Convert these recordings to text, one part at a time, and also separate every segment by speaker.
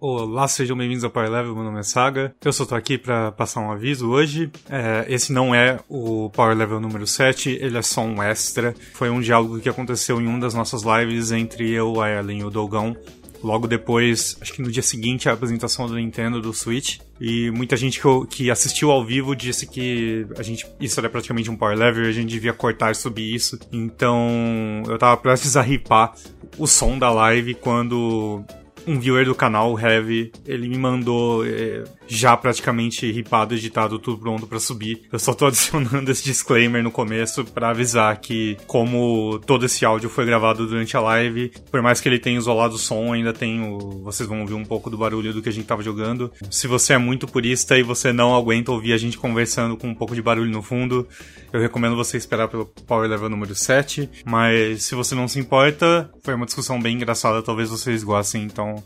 Speaker 1: Olá, sejam bem-vindos ao Power Level, meu nome é Saga. Eu só tô aqui para passar um aviso hoje. É, esse não é o Power Level número 7, ele é só um extra. Foi um diálogo que aconteceu em uma das nossas lives entre eu, a Ellen e o Dogão. Logo depois, acho que no dia seguinte, a apresentação do Nintendo do Switch. E muita gente que, assistiu ao vivo disse que a gente isso era praticamente um power level e a gente devia cortar e subir isso. Então eu tava prestes a ripar o som da live quando um viewer do canal, o Heavy, ele me mandou é, já praticamente ripado, editado, tudo pronto para subir. Eu só tô adicionando esse disclaimer no começo para avisar que, como todo esse áudio foi gravado durante a live, por mais que ele tenha isolado o som, ainda tem o... vocês vão ouvir um pouco do barulho do que a gente tava jogando. Se você é muito purista e você não aguenta ouvir a gente conversando com um pouco de barulho no fundo, eu recomendo você esperar pelo Power Level número 7. Mas se você não se importa, foi uma discussão bem engraçada, talvez vocês gostem, então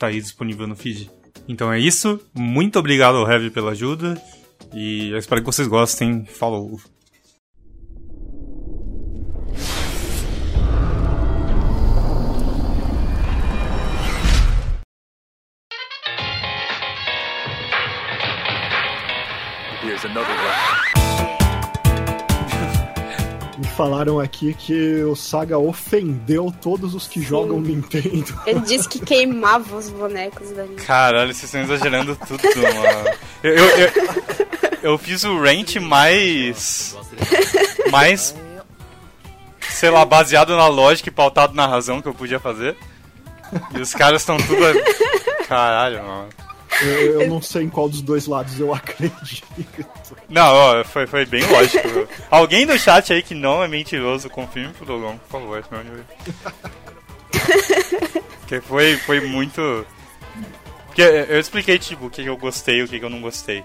Speaker 1: tá aí disponível no feed. Então é isso. Muito obrigado ao Heavy pela ajuda. E eu espero que vocês gostem. Falou!
Speaker 2: Falaram aqui que o Saga ofendeu todos os que jogam Nintendo.
Speaker 3: Ele disse que queimava os bonecos da Nintendo.
Speaker 1: Caralho, vocês estão exagerando tudo, mano. Eu, eu, eu, eu fiz o rant mais. mais. sei lá, baseado na lógica e pautado na razão que eu podia fazer. E os caras estão tudo. Caralho, mano.
Speaker 2: Eu, eu não sei em qual dos dois lados eu acredito.
Speaker 1: Não, ó, foi, foi bem lógico. Alguém no chat aí que não é mentiroso, confirme pro Dogão, por favor, meu amigo. Porque foi, foi muito. Porque eu expliquei, tipo, o que eu gostei e o que eu não gostei.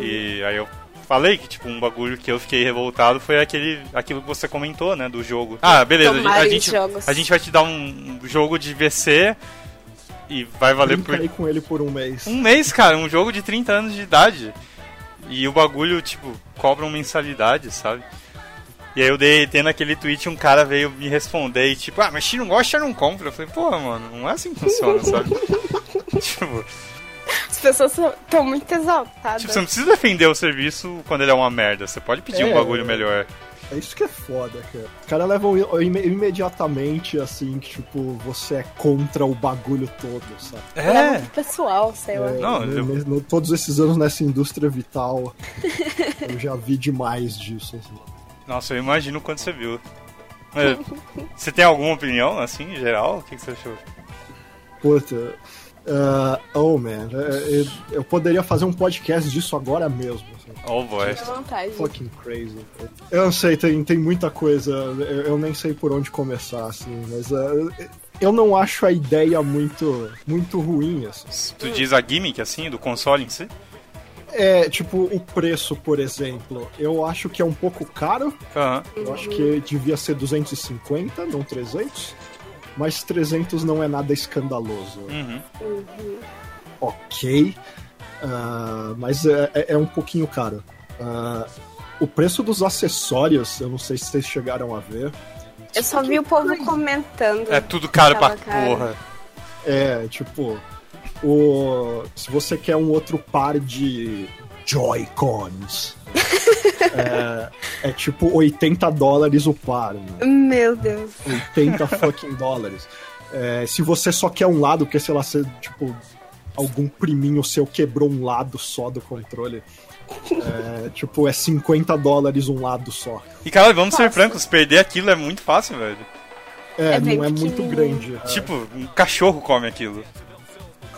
Speaker 1: E aí eu falei que, tipo, um bagulho que eu fiquei revoltado foi aquele, aquilo que você comentou, né, do jogo. Ah, beleza, a gente, a gente,
Speaker 3: jogos.
Speaker 1: a gente vai te dar um jogo de VC e vai valer por
Speaker 2: aí com ele por um mês.
Speaker 1: um mês, cara, um jogo de 30 anos de idade. E o bagulho, tipo, cobra uma mensalidade, sabe? E aí eu dei, tendo aquele tweet, um cara veio me responder e tipo, ah, mas se não gosta, não compra. Eu falei, pô, mano, não é assim que funciona, sabe? tipo,
Speaker 3: As pessoas estão muito exaltadas.
Speaker 1: tipo, você não precisa defender o serviço quando ele é uma merda. Você pode pedir um
Speaker 2: É.
Speaker 1: bagulho melhor.
Speaker 2: É isso que é foda, cara. Os caras levam imme- imediatamente assim, que tipo, você é contra o bagulho todo, sabe?
Speaker 3: Leva pro pessoal, sei lá.
Speaker 2: É,
Speaker 1: Não, eu-
Speaker 2: ne- ne- todos esses anos nessa indústria vital, eu já vi demais disso. Assim.
Speaker 1: Nossa, eu imagino quando você viu. Você tem alguma opinião, assim, em geral? O que, que você achou?
Speaker 2: Puta. Ah, oh, man. é, eu, eu poderia fazer um podcast disso agora mesmo. assim.
Speaker 1: Oh, boy.
Speaker 2: Fucking crazy. Eu não sei, tem, tem muita coisa. Eu, eu nem sei por onde começar, assim, mas ah, eu não acho a ideia muito, muito ruim, assim.
Speaker 1: Tu diz a gimmick, assim, do console em si?
Speaker 2: É, tipo, o preço, por exemplo, eu acho que é um pouco caro.
Speaker 1: Aham.
Speaker 2: Eu acho que devia ser 250, não 300. Mas 300 não é nada escandaloso.
Speaker 1: Uhum.
Speaker 2: Ok. Ah, mas é, é- é um pouquinho caro. Ah, o preço dos acessórios, eu não sei se vocês chegaram a ver.
Speaker 3: Eu só vi o povo comentando.
Speaker 1: É tudo caro pra porra.
Speaker 2: É, tipo, o, se você quer um outro par de Joy-Cons, é, é tipo 80 dólares o par. Né?
Speaker 3: Meu Deus.
Speaker 2: 80 fucking dólares. É, se você só quer um lado, porque sei lá, você, tipo, algum priminho seu quebrou um lado só do controle. É, tipo, é 50 dólares um lado só.
Speaker 1: E cara, vamos ser francos, perder aquilo é muito fácil, velho.
Speaker 2: É,
Speaker 3: É
Speaker 2: não é muito grande. É.
Speaker 1: Tipo, um cachorro come aquilo.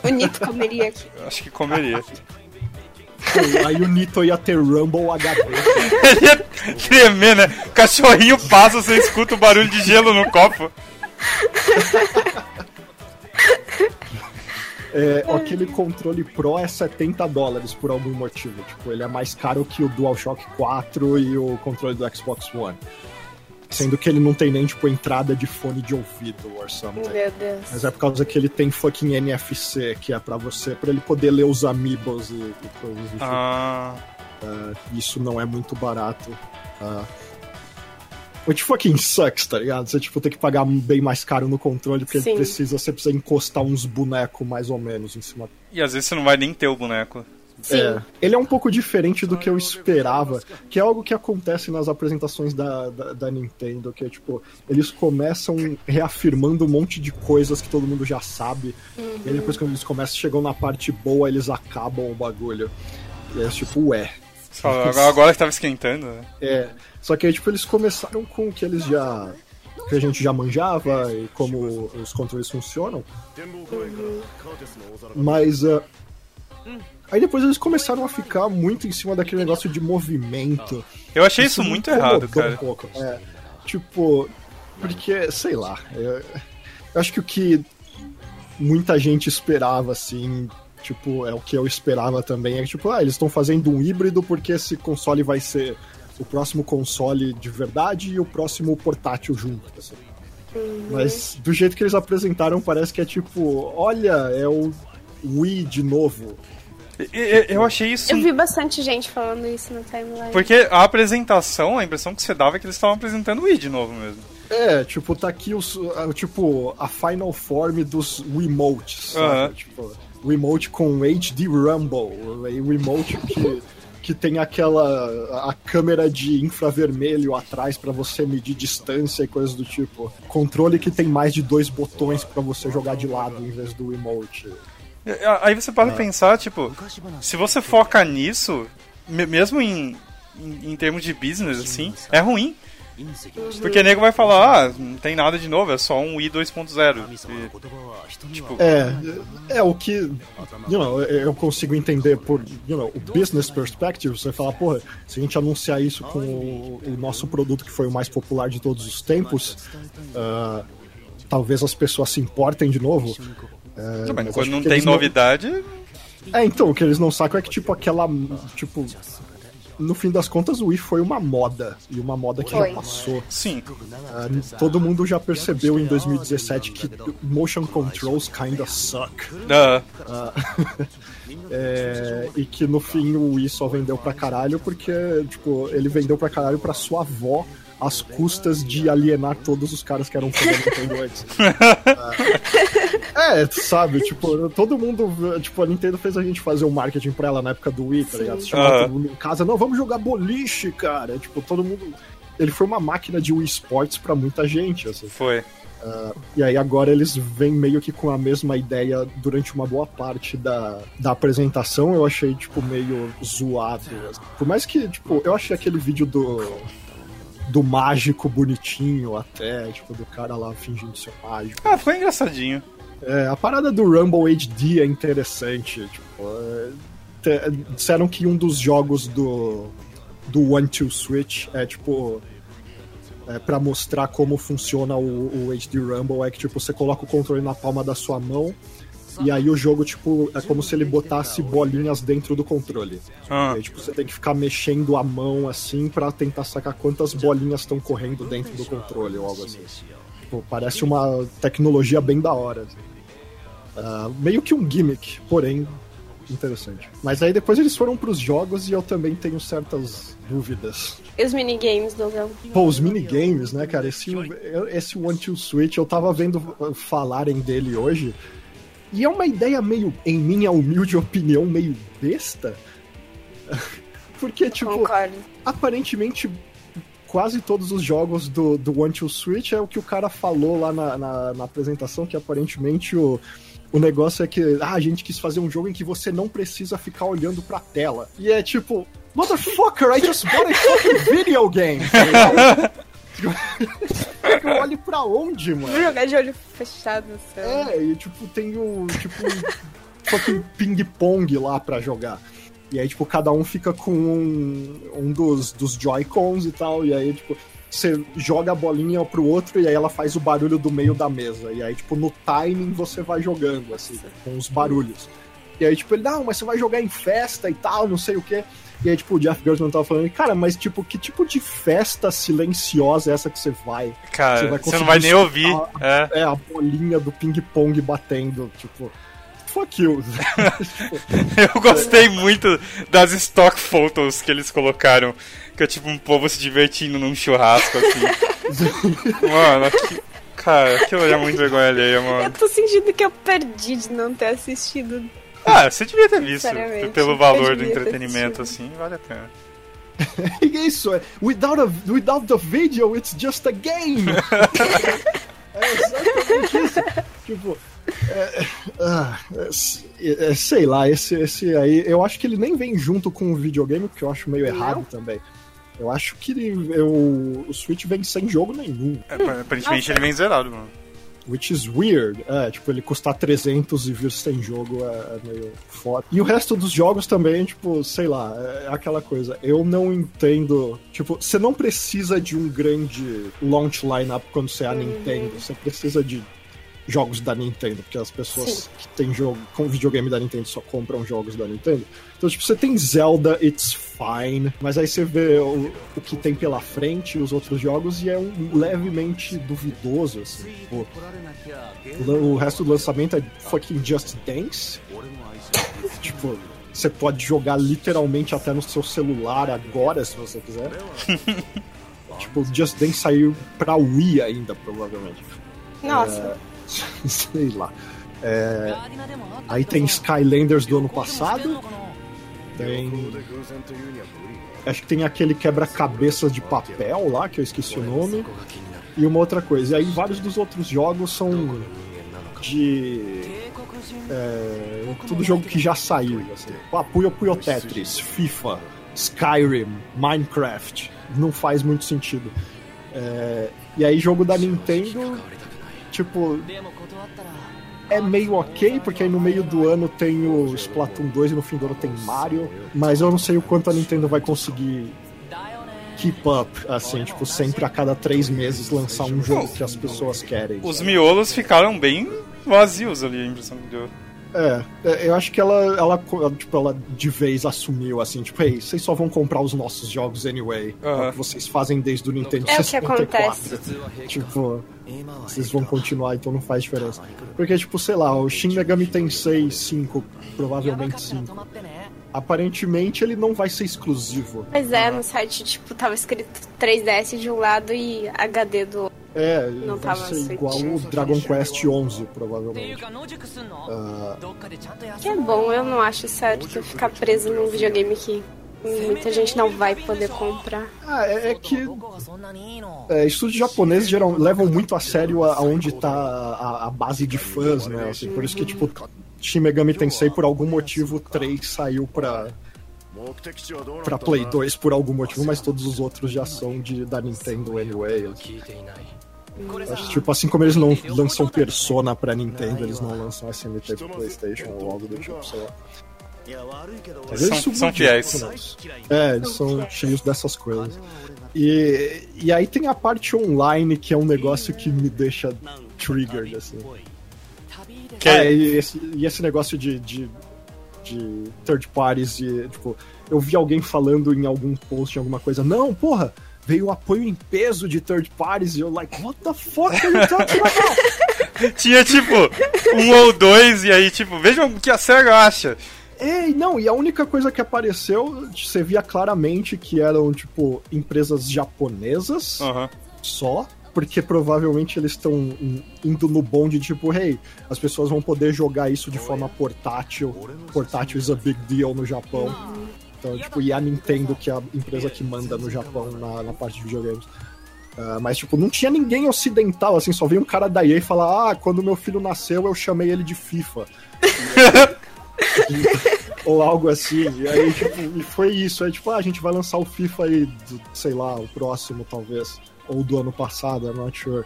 Speaker 3: O Nito comeria aqui.
Speaker 1: Eu Acho que comeria.
Speaker 2: Aí o Nito ia ter Rumble HD.
Speaker 1: Ele ia tremer, né? Cachorrinho passa, você escuta o barulho de gelo no copo.
Speaker 2: É, aquele controle Pro é 70 dólares por algum motivo. Tipo, ele é mais caro que o DualShock 4 e o controle do Xbox One. Sendo que ele não tem nem, tipo, entrada de fone de ouvido or something.
Speaker 3: Meu Deus.
Speaker 2: Mas é por causa que ele tem fucking NFC, que é pra você, pra ele poder ler os amiibos e, e coisas do tipo.
Speaker 1: Ah,
Speaker 2: Ah, isso não é muito barato. Ah, Which fucking sucks, tá ligado? Você, tipo, tem que pagar bem mais caro no controle, porque
Speaker 3: Sim.
Speaker 2: ele precisa, você precisa encostar uns bonecos mais ou menos em cima.
Speaker 1: E às vezes você não vai nem ter o boneco.
Speaker 2: É, ele é um pouco diferente do que eu esperava, que é algo que acontece nas apresentações da, da, da Nintendo, que é tipo, eles começam reafirmando um monte de coisas que todo mundo já sabe, e aí depois quando eles começam, chegam na parte boa, eles acabam o bagulho. E é tipo, ué.
Speaker 1: Só agora, agora que tava esquentando, né?
Speaker 2: É, só que aí, tipo, eles começaram com o que eles já. que a gente já manjava e como os controles funcionam. Mas. ah, aí depois eles começaram a ficar muito em cima daquele negócio de movimento.
Speaker 1: Eu achei isso
Speaker 2: me
Speaker 1: muito
Speaker 2: incomodou
Speaker 1: errado, cara.
Speaker 2: Um pouco. É, tipo, porque, sei lá, eu, eu acho que o que muita gente esperava, assim, tipo, é o que eu esperava também, é que, tipo, ah, eles estão fazendo um híbrido porque esse console vai ser o próximo console de verdade e o próximo portátil junto, assim. Mas do jeito que eles apresentaram, parece que é tipo, olha, é o Wii de novo.
Speaker 1: Eu achei isso.
Speaker 3: Eu vi bastante gente falando isso no timeline.
Speaker 1: Porque a apresentação, a impressão que você dava é que eles estavam apresentando o Wii de novo mesmo.
Speaker 2: É, tipo, tá aqui os, a- tipo, a final form dos Wiimotes?
Speaker 1: Aham.
Speaker 2: Tipo, Wiimote com HD Rumble, e Wiimote que, que tem aquela a câmera de infravermelho atrás pra você medir distância e coisas do tipo. Controle que tem mais de dois botões pra você jogar de lado em vez do Wiimote.
Speaker 1: E- Aí você para pensar, tipo, se você foca nisso, me- mesmo em, em, em termos de business, assim, é ruim. Porque o nego vai falar, ah, não tem nada de novo, é só um Wii 2.0. E, tipo,
Speaker 2: É, é o que you know, eu consigo entender por you know, o business perspective. Você fala, porra, se a gente anunciar isso com o, o nosso produto que foi o mais popular de todos os tempos, ah, talvez as pessoas se importem de novo. É,
Speaker 1: bem,
Speaker 2: mas
Speaker 1: quando não tem novidade,
Speaker 2: É, então, o que eles não sacam é que, tipo, aquela. Tipo. No fim das contas, o Wii foi uma moda. E uma moda que
Speaker 3: Foi.
Speaker 2: já passou.
Speaker 1: sim.
Speaker 2: Ah, todo mundo já percebeu em 2017 que motion controls kinda suck.
Speaker 1: Ah,
Speaker 2: É, e que no fim o Wii só vendeu pra caralho porque, tipo, ele vendeu pra caralho pra sua avó às custas de alienar todos os caras que eram fã da Nintendo antes. é, sabe, tipo, todo mundo, tipo, a Nintendo fez a gente fazer um marketing pra ela na época do Wii, tá ligado? Você chamava
Speaker 1: Aham.
Speaker 2: todo mundo em casa, não, vamos jogar boliche, cara. Tipo, todo mundo... Ele foi uma máquina de Wii Sports pra muita gente, assim.
Speaker 1: foi.
Speaker 2: E aí agora eles vêm meio que com a mesma ideia durante uma boa parte da, da apresentação. Eu achei, tipo, meio zoado. Por mais que, tipo, eu achei aquele vídeo do. Do mágico bonitinho até, tipo, do cara lá fingindo ser mágico.
Speaker 1: Ah, foi engraçadinho.
Speaker 2: É, a parada do Rumble HD é interessante. Tipo, é, te- disseram que um dos jogos do, do One Two Switch é tipo. É, para mostrar como funciona o, o HD Rumble é que tipo você coloca o controle na palma da sua mão e aí o jogo tipo é como se ele botasse bolinhas dentro do controle.
Speaker 1: Ah,
Speaker 2: E aí, tipo, você tem que ficar mexendo a mão assim pra tentar sacar quantas bolinhas estão correndo dentro do controle ou algo assim. Tipo, parece uma tecnologia bem da hora. assim. Ah, meio que um gimmick, porém interessante. Mas aí depois eles foram pros jogos e eu também tenho certas dúvidas.
Speaker 3: E os minigames, Dogão?
Speaker 2: Pô, os minigames, né, cara? Esse, esse One Two Switch, eu tava vendo falarem dele hoje. E é uma ideia meio, em minha humilde opinião, meio besta. Porque, tipo,
Speaker 3: Concordo.
Speaker 2: aparentemente quase todos os jogos do, do One Two Switch é o que o cara falou lá na, na, na apresentação, que aparentemente o, o negócio é que ah, a gente quis fazer um jogo em que você não precisa ficar olhando pra tela. E é tipo, motherfucker, I just bought a fucking video game! Eu olho pra onde, mano?
Speaker 3: Vou jogar de olho fechado no céu.
Speaker 2: É, e tipo, tem o. Tipo, um fucking ping-pong lá pra jogar. E aí, tipo, cada um fica com um, um dos, dos Joy-Cons e tal. E aí, tipo, você joga a bolinha pro outro e aí ela faz o barulho do meio da mesa. E aí, tipo, no timing você vai jogando, assim, com os barulhos. E aí, tipo, ele, não, mas você vai jogar em festa e tal, não sei o quê. E aí, tipo, o Jeff Gerstmann tava falando, cara, mas, tipo, que tipo de festa silenciosa é essa que você vai?
Speaker 1: cara,
Speaker 2: Você vai
Speaker 1: você não vai nem ouvir.
Speaker 2: escutar
Speaker 1: É.
Speaker 2: É, a bolinha do ping-pong batendo, tipo. Fuck you.
Speaker 1: Eu gostei muito das stock photos que eles colocaram. Que é tipo um povo se divertindo num churrasco, assim. Mano, aqui, cara, aquilo é muito vergonha alheia,
Speaker 3: Eu
Speaker 1: mano.
Speaker 3: tô sentindo que eu perdi de não ter assistido.
Speaker 1: Ah, você devia ter visto.
Speaker 3: Sinceramente,
Speaker 1: Pelo valor do entretenimento, assim, vale a pena.
Speaker 2: É isso, é. Without, a, without the video, it's just a game! é exatamente isso. Tipo. é, ah, é, é, sei lá, esse, esse aí. Eu acho que ele nem vem junto com o videogame, porque eu acho meio errado também. Eu acho que ele, eu, o Switch vem sem jogo nenhum.
Speaker 1: É, aparentemente ele vem zerado, mano.
Speaker 2: Which is weird. É, tipo, ele custar 300 e vir sem jogo é, é meio foda. E o resto dos jogos também, tipo, sei lá, é aquela coisa. Eu não entendo. Tipo, você não precisa de um grande launch lineup quando você é a Nintendo. Você precisa de jogos da Nintendo, porque as pessoas
Speaker 3: Sim.
Speaker 2: que têm jogo com videogame da Nintendo só compram jogos da Nintendo. Então, tipo, você tem Zelda, it's fine, mas aí você vê o, o que tem pela frente, os outros jogos, e é um levemente duvidoso, assim. Tipo, o resto do lançamento é fucking Just Dance. tipo, você pode jogar literalmente até no seu celular agora, se você quiser. tipo, Just Dance saiu pra Wii ainda, provavelmente.
Speaker 3: Nossa,
Speaker 2: Sei lá. É, Aí tem Skylanders do ano passado. Tem. Acho que tem aquele quebra-cabeças de papel lá, que eu esqueci o nome. E uma outra coisa. E aí vários dos outros jogos são de. É, tudo jogo que já saiu. Assim. Ah, Puyo Puyo Tetris, FIFA, Skyrim, Minecraft. Não faz muito sentido. É, e aí jogo da Nintendo, tipo, é meio ok, porque aí no meio do ano tem o Splatoon 2 e no fim do ano tem Mario, mas eu não sei o quanto a Nintendo vai conseguir keep up, assim, tipo, sempre a cada três meses lançar um jogo que as pessoas querem.
Speaker 1: Os miolos ficaram bem vazios ali, a impressão que deu.
Speaker 2: É, é, eu acho que ela, ela, tipo, ela de vez assumiu, assim, tipo, ei, vocês só vão comprar os nossos jogos anyway. É
Speaker 1: Aham.
Speaker 2: o que vocês fazem desde o Nintendo
Speaker 3: É o que
Speaker 2: 64. Tipo, vocês vão continuar, então não faz diferença. Porque, tipo, sei lá, o Shin Megami Tensei 5, provavelmente 5. Aparentemente ele não vai ser exclusivo.
Speaker 3: Pois é, no site, tipo, tava escrito 3DS de um lado e HD do outro.
Speaker 2: É,
Speaker 3: Não
Speaker 2: vai
Speaker 3: tava
Speaker 2: ser igual o Dragon Quest 11, provavelmente.
Speaker 3: Que é bom, eu não acho certo ficar preso num videogame que muita gente não vai poder comprar.
Speaker 2: Ah, é, é que é, estúdios japoneses geral, levam muito a sério aonde tá a, a base de fãs, né? Assim, por isso que, tipo, Shin Megami Tensei, por algum motivo, 3 saiu pra, pra Play 2 por algum motivo, mas todos os outros já são de, da Nintendo anyway. Acho, tipo, assim como eles não lançam Persona pra Nintendo, eles não lançam SNT pro Playstation ou algo do tipo, sei lá. Mas eles
Speaker 1: São- são fiéis.
Speaker 2: É, eles são cheios dessas coisas. E, e aí tem a parte online que é um negócio que me deixa triggered, assim.
Speaker 1: Que
Speaker 2: Ah,
Speaker 1: é-
Speaker 2: e, esse, e esse negócio de, de, de third parties, e, tipo, eu vi alguém falando em algum post, em alguma coisa, não, porra, veio o apoio em peso de third parties, e eu, like, what the fuck are you talking about?
Speaker 1: Tinha tipo um ou dois, e aí, tipo, vejam o que a SEGA acha.
Speaker 2: É, e não, e a única coisa que apareceu, você via claramente que eram, tipo, empresas japonesas
Speaker 1: Aham.
Speaker 2: só, porque provavelmente eles estão in- indo no bonde, tipo, hey, as pessoas vão poder jogar isso de forma portátil. Portátil is a big deal no Japão. Então, tipo, e a Nintendo, que é a empresa que manda no Japão na, na parte de videogames. Ah, mas, tipo, não tinha ninguém ocidental, assim, só veio um cara da EA falar, ah, quando meu filho nasceu eu chamei ele de FIFA. Ou algo assim. E aí, tipo, e foi isso. Aí, tipo, ah, a gente vai lançar o FIFA aí, do, sei lá, o próximo, talvez. Ou do ano passado, I'm not sure.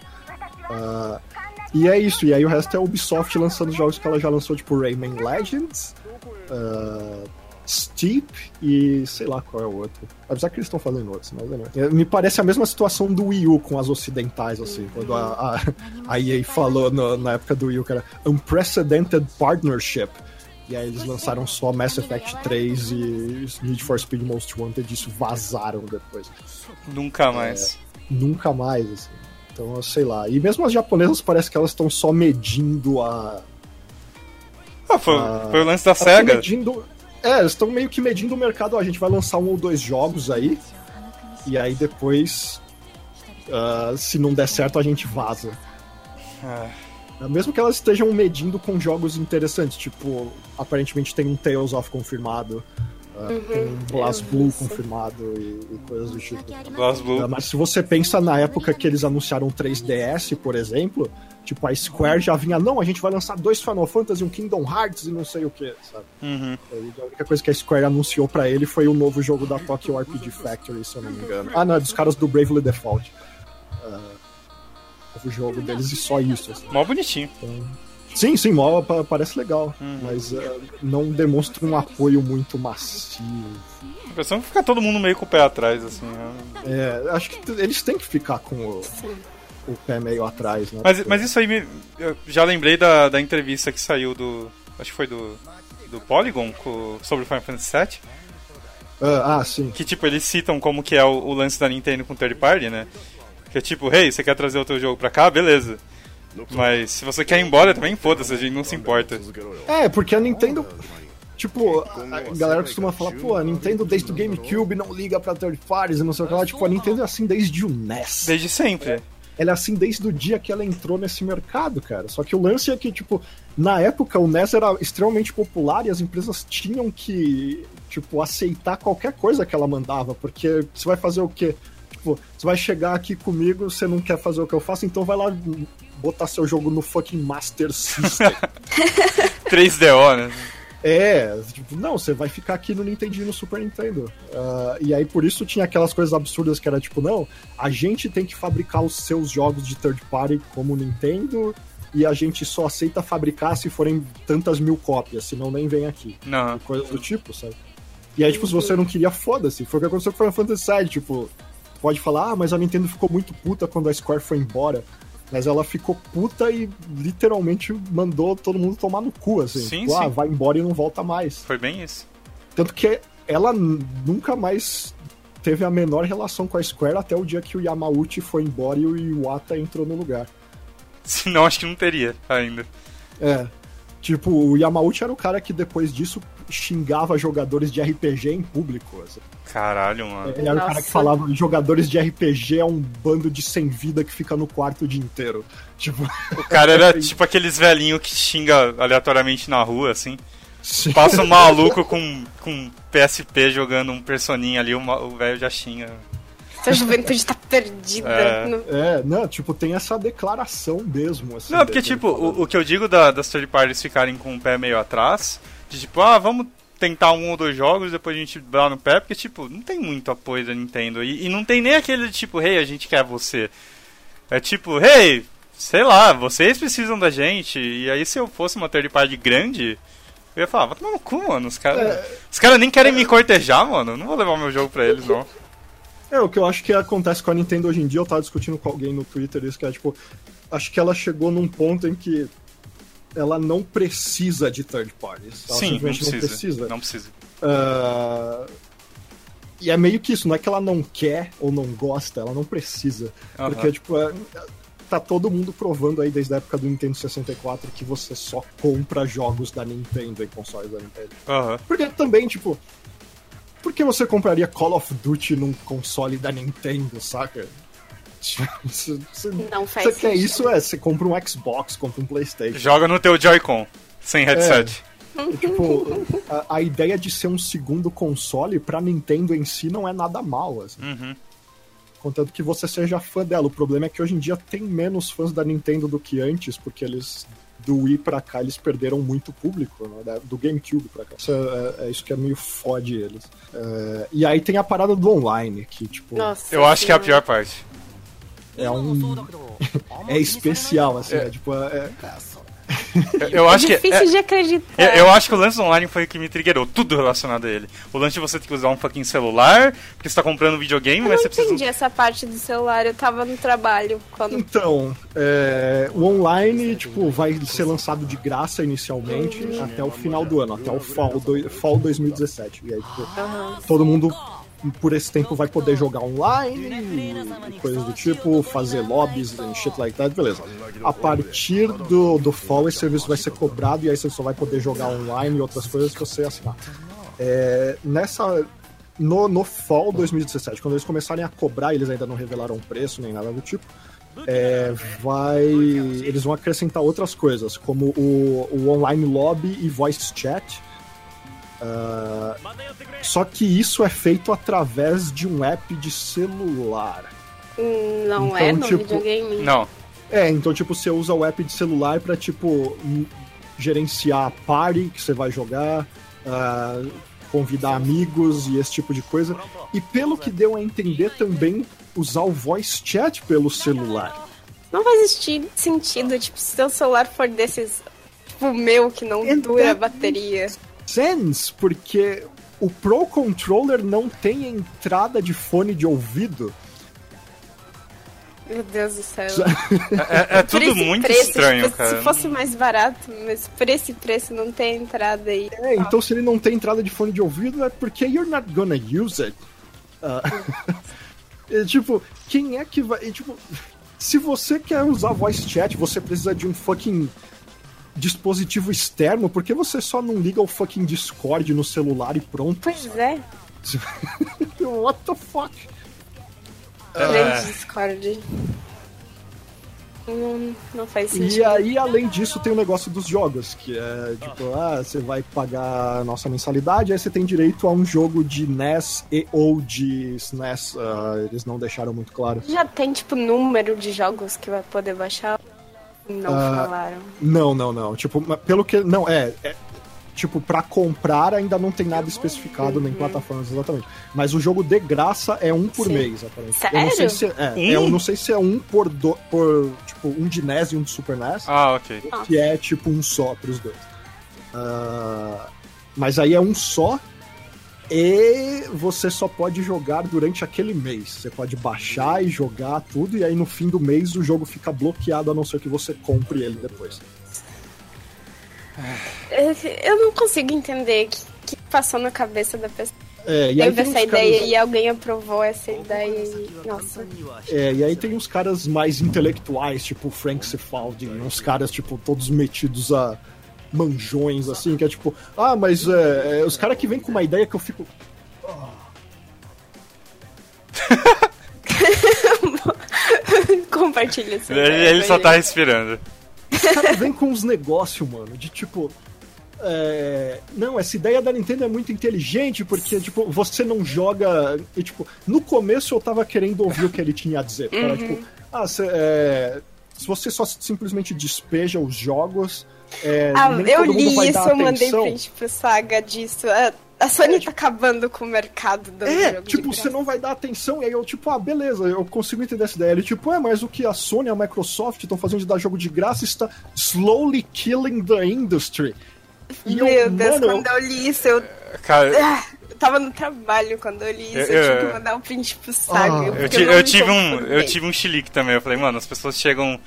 Speaker 2: Ah, e é isso. E aí o resto é a Ubisoft lançando jogos que ela já lançou, tipo Rayman Legends, ah, Steep e sei lá qual é o outro. Apesar que eles estão fazendo outros, mas é, me parece a mesma situação do Wii U com as ocidentais, assim, quando a, a, a EA falou no- na época do Wii U que era Unprecedented Partnership. E aí eles lançaram só Mass Effect 3 e Need for Speed Most Wanted e isso vazaram depois.
Speaker 1: Nunca mais.
Speaker 2: Nunca mais, assim. Então, eu sei lá. E mesmo as japonesas parece que elas estão só medindo a.
Speaker 1: Ah, foi,
Speaker 2: Ah,
Speaker 1: foi o lance da SEGA.
Speaker 2: medindo. É, eles estão meio que medindo o mercado. Ó, a gente vai lançar um ou dois jogos aí. E aí depois. Ah, se não der certo, a gente vaza.
Speaker 1: É.
Speaker 2: Mesmo que elas estejam medindo com jogos interessantes, tipo, aparentemente tem um Tales of confirmado, ah, tem um Blast Blue confirmado e, e coisas do tipo.
Speaker 1: Blast Blue.
Speaker 2: Ah, Mas se você pensa na época que eles anunciaram 3DS, por exemplo, tipo, a Square já vinha, não, a gente vai lançar dois Final Fantasy, um Kingdom Hearts e não sei o que, sabe?
Speaker 1: Uhum.
Speaker 2: Aí, A única coisa que a Square anunciou pra ele foi o novo jogo da Tokyo RPG Factory, se eu não me engano. Ah, não, é dos caras do Bravely Default. Ah, novo jogo deles e só isso. assim.
Speaker 1: Mó bonitinho.
Speaker 2: Sim, sim, mó, pa- parece legal, mas ah, não demonstra um apoio muito massivo.
Speaker 1: A impressão que fica todo mundo meio com o pé atrás, assim. né?
Speaker 2: É, acho que eles têm que ficar com o, o pé meio atrás, né?
Speaker 1: Mas, mas isso aí me. Eu já lembrei da, da entrevista que saiu do. Acho que foi do. Do Polygon com, sobre o Final Fantasy VII.
Speaker 2: Ah, ah, sim.
Speaker 1: Que tipo, eles citam como que é o, o lance da Nintendo com third party, né? Que é tipo, hey, você quer trazer o teu jogo pra cá? Beleza. Mas se você quer ir embora também, foda-se, a gente não se importa.
Speaker 2: É, porque a Nintendo. Tipo, a galera costuma falar, pô, a Nintendo desde o GameCube não liga pra third parties e não sei o que lá. Tipo, a Nintendo é assim desde o NES.
Speaker 1: Desde sempre.
Speaker 2: Ela é assim desde o dia que ela entrou nesse mercado, cara. Só que o lance é que, tipo, na época o NES era extremamente popular e as empresas tinham que, tipo, aceitar qualquer coisa que ela mandava, porque você vai fazer o quê? Tipo, você vai chegar aqui comigo, você não quer fazer o que eu faço, então vai lá botar seu jogo no fucking Master System.
Speaker 1: 3DO, né?
Speaker 2: É, tipo, não, você vai ficar aqui no Nintendo e no Super Nintendo. Ah, e aí por isso tinha aquelas coisas absurdas que era tipo, não, a gente tem que fabricar os seus jogos de third party como Nintendo e a gente só aceita fabricar se forem tantas mil cópias, senão nem vem aqui.
Speaker 1: Não.
Speaker 2: Coisas do tipo, sabe? E aí, tipo, se você não queria, foda-se. Foi o que aconteceu com Final Fantasy VII, tipo, pode falar, ah, mas a Nintendo ficou muito puta quando a Square foi embora. Mas ela ficou puta e literalmente mandou todo mundo tomar no cu, assim.
Speaker 1: Sim,
Speaker 2: tipo, ah,
Speaker 1: sim.
Speaker 2: vai embora e não volta mais.
Speaker 1: Foi bem isso.
Speaker 2: Tanto que ela nunca mais teve a menor relação com a Square até o dia que o Yamauchi foi embora e o Iwata entrou no lugar.
Speaker 1: Senão acho que não teria ainda.
Speaker 2: É. Tipo, o Yamauchi era o cara que depois disso xingava jogadores de RPG em público. assim.
Speaker 1: Caralho, mano.
Speaker 2: Ele era o cara
Speaker 3: Nossa.
Speaker 2: que falava jogadores de RPG é um bando de sem vida que fica no quarto o dia inteiro. Tipo,
Speaker 1: O cara era tipo aqueles velhinhos que xinga aleatoriamente na rua, assim.
Speaker 2: sim.
Speaker 1: Passa um maluco com, com PSP jogando um personinho ali, o velho já xinga.
Speaker 3: Essa juventude tá perdida.
Speaker 1: É.
Speaker 3: no-
Speaker 2: É, não, tipo, tem essa declaração mesmo. Assim,
Speaker 1: Não, porque tipo, o, o que eu digo da- das third parties ficarem com o pé meio atrás, de tipo, ah, vamos tentar um ou dois jogos, depois a gente dá no pé, porque tipo, não tem muito apoio da Nintendo. E, e não tem nem aquele tipo, hey, a gente quer você. É tipo, hey, sei lá, vocês precisam da gente. E aí se eu fosse uma third party grande, eu ia falar, vai tomar no cu, mano. Os caras os cara nem querem me cortejar, mano. Não vou levar meu jogo pra eles, não.
Speaker 2: É, o que eu acho que acontece com a Nintendo hoje em dia, eu tava discutindo com alguém no Twitter isso, que é tipo, acho que ela chegou num ponto em que ela não precisa de third parties. Ela
Speaker 1: Sim, não
Speaker 2: simplesmente
Speaker 1: precisa.
Speaker 2: não precisa.
Speaker 1: Não precisa.
Speaker 2: Ah, E é meio que isso, não é que ela não quer ou não gosta, ela não precisa.
Speaker 1: Aham.
Speaker 2: Porque, tipo, é- tá todo mundo provando aí desde a época do Nintendo 64 que você só compra jogos da Nintendo em consoles da Nintendo.
Speaker 1: Aham.
Speaker 2: Porque também, tipo, por que você compraria Call of Duty num console da Nintendo, saca? Tipo, Você, você-
Speaker 3: Não faz
Speaker 2: você quer isso, é, você compra um Xbox, compra um Playstation.
Speaker 1: Joga no teu Joy-Con, sem headset.
Speaker 2: Tipo, a, a ideia de ser um segundo console pra Nintendo em si não é nada mal, assim.
Speaker 1: Uhum.
Speaker 2: Contanto que você seja fã dela. O problema é que hoje em dia tem menos fãs da Nintendo do que antes, porque eles do Wii pra cá eles perderam muito público, né? Do GameCube pra cá. Isso é, é isso que é meio fode eles. É, e aí tem a parada do online, que tipo
Speaker 3: Nossa,
Speaker 1: Eu acho que é a pior parte.
Speaker 2: É um é especial assim, é, tipo é,
Speaker 1: Eu, eu acho que.
Speaker 3: Difícil
Speaker 1: é-
Speaker 3: de acreditar.
Speaker 1: eu, eu acho que o lance online foi o que me triggerou, tudo relacionado a ele. O lance de você ter que usar um fucking celular, porque você tá comprando videogame,
Speaker 3: Eu
Speaker 1: mas
Speaker 3: não
Speaker 1: você precisa.
Speaker 3: entendi essa parte do celular. Eu tava no trabalho quando.
Speaker 2: Então, é, o online, tipo, vai ser lançado de graça inicialmente até o final do ano, até o Fall, do, fall 2017. E aí, tipo, todo mundo por esse tempo vai poder jogar online coisas do tipo, fazer lobbies e shit like that, beleza. A partir do, do Fall, esse serviço vai ser cobrado e aí você só vai poder jogar online e outras coisas que você assinar. É, nessa no, no Fall 2017, quando eles começarem a cobrar, eles ainda não revelaram preço nem nada do tipo. É, vai. Eles vão acrescentar outras coisas, como o, o online lobby e voice chat. Uh, só que isso é feito através de um app de celular.
Speaker 3: Hum, Não
Speaker 2: Então,
Speaker 3: é no
Speaker 2: tipo,
Speaker 3: videogame?
Speaker 1: Não.
Speaker 2: É, então, tipo, você usa o app de celular pra, tipo, m- gerenciar a party que você vai jogar, ah, convidar amigos e esse tipo de coisa. E pelo que deu a entender também, usar o voice chat pelo celular.
Speaker 3: Não faz sentido, tipo, se seu celular for desses, tipo, o meu, que não
Speaker 2: É
Speaker 3: dura a bateria.
Speaker 2: Sense, porque o Pro Controller não tem entrada de fone de ouvido.
Speaker 3: Meu Deus do céu.
Speaker 1: É, é tudo
Speaker 3: esse
Speaker 1: muito
Speaker 3: preço,
Speaker 1: estranho,
Speaker 3: tipo,
Speaker 1: cara.
Speaker 3: Se fosse mais barato, mas por esse preço não tem entrada aí.
Speaker 2: É, então se ele não tem entrada de fone de ouvido é porque you're not gonna use it. Ah, é, tipo, quem é que vai. tipo, se você quer usar voice chat, você precisa de um fucking dispositivo externo, por que você só não liga o fucking Discord no celular e pronto?
Speaker 3: Pois é,
Speaker 2: What the fuck?
Speaker 3: grande Discord. Não, não faz sentido.
Speaker 2: E aí, além disso, tem o negócio dos jogos, que é tipo, ah, você vai pagar a nossa mensalidade, aí você tem direito a um jogo de NES e ou de SNES. ah, eles não deixaram muito claro.
Speaker 3: Já tem, tipo, número de jogos que vai poder baixar? Não
Speaker 2: Ah,
Speaker 3: falaram.
Speaker 2: Não, não, não. Tipo, pelo que. Não, é. é, tipo, pra comprar ainda não tem nada especificado nem plataformas exatamente. Mas o jogo de graça é um por
Speaker 3: Sim.
Speaker 2: mês, aparentemente. Eu não sei
Speaker 3: Sério?
Speaker 2: se é, é,
Speaker 1: Um?
Speaker 2: eu não sei se é um por, do, por. Tipo, um de NES e um de Super NES.
Speaker 1: Ah, ok.
Speaker 2: que é tipo um só pros dois. Ah, mas aí é um só e você só pode jogar durante aquele mês. Você pode baixar e jogar tudo, e aí no fim do mês o jogo fica bloqueado, a não ser que você compre ele depois.
Speaker 3: É, Eu não consigo entender o que, que passou na cabeça da pessoa.
Speaker 2: É, e aí
Speaker 3: Teve essa
Speaker 2: uns caras-
Speaker 3: ideia e alguém aprovou essa ideia e. Nossa.
Speaker 2: É, e aí tem uns caras mais intelectuais, tipo Frank Cifaldi, uns caras, tipo, todos metidos a manjões, assim, que é tipo, ah, mas é, é, os caras que vêm com uma ideia que eu fico.
Speaker 3: Compartilha essa
Speaker 1: Ele, ele só tá respirando.
Speaker 2: Os caras vêm com uns negócios, mano, de tipo. é, não, essa ideia da Nintendo é muito inteligente, porque, tipo, você não joga. E, tipo, no começo eu tava querendo ouvir o que ele tinha a dizer. Era, tipo, ah, cê, é, se você só simplesmente despeja os jogos. É,
Speaker 3: Ah, eu li isso, eu mandei print pro Saga disso. A, a Sony tá acabando com o mercado do
Speaker 2: É,
Speaker 3: jogo.
Speaker 2: tipo, você não vai dar atenção, e aí eu, tipo, ah, beleza, eu consigo entender essa ideia. Ele, tipo, é, mas o que a Sony e a Microsoft estão fazendo de dar jogo de graça está slowly killing the industry. E eu,
Speaker 3: Meu Deus,
Speaker 2: mano,
Speaker 3: quando eu li isso, eu,
Speaker 1: Cara,
Speaker 3: ah, eu tava no trabalho quando eu li isso. Eu,
Speaker 1: Eu-
Speaker 3: tive
Speaker 1: eu-
Speaker 3: que mandar um print pro Saga.
Speaker 2: Ah.
Speaker 1: eu, eu tive um, eu tive um chilique também. Eu falei, mano, as pessoas chegam,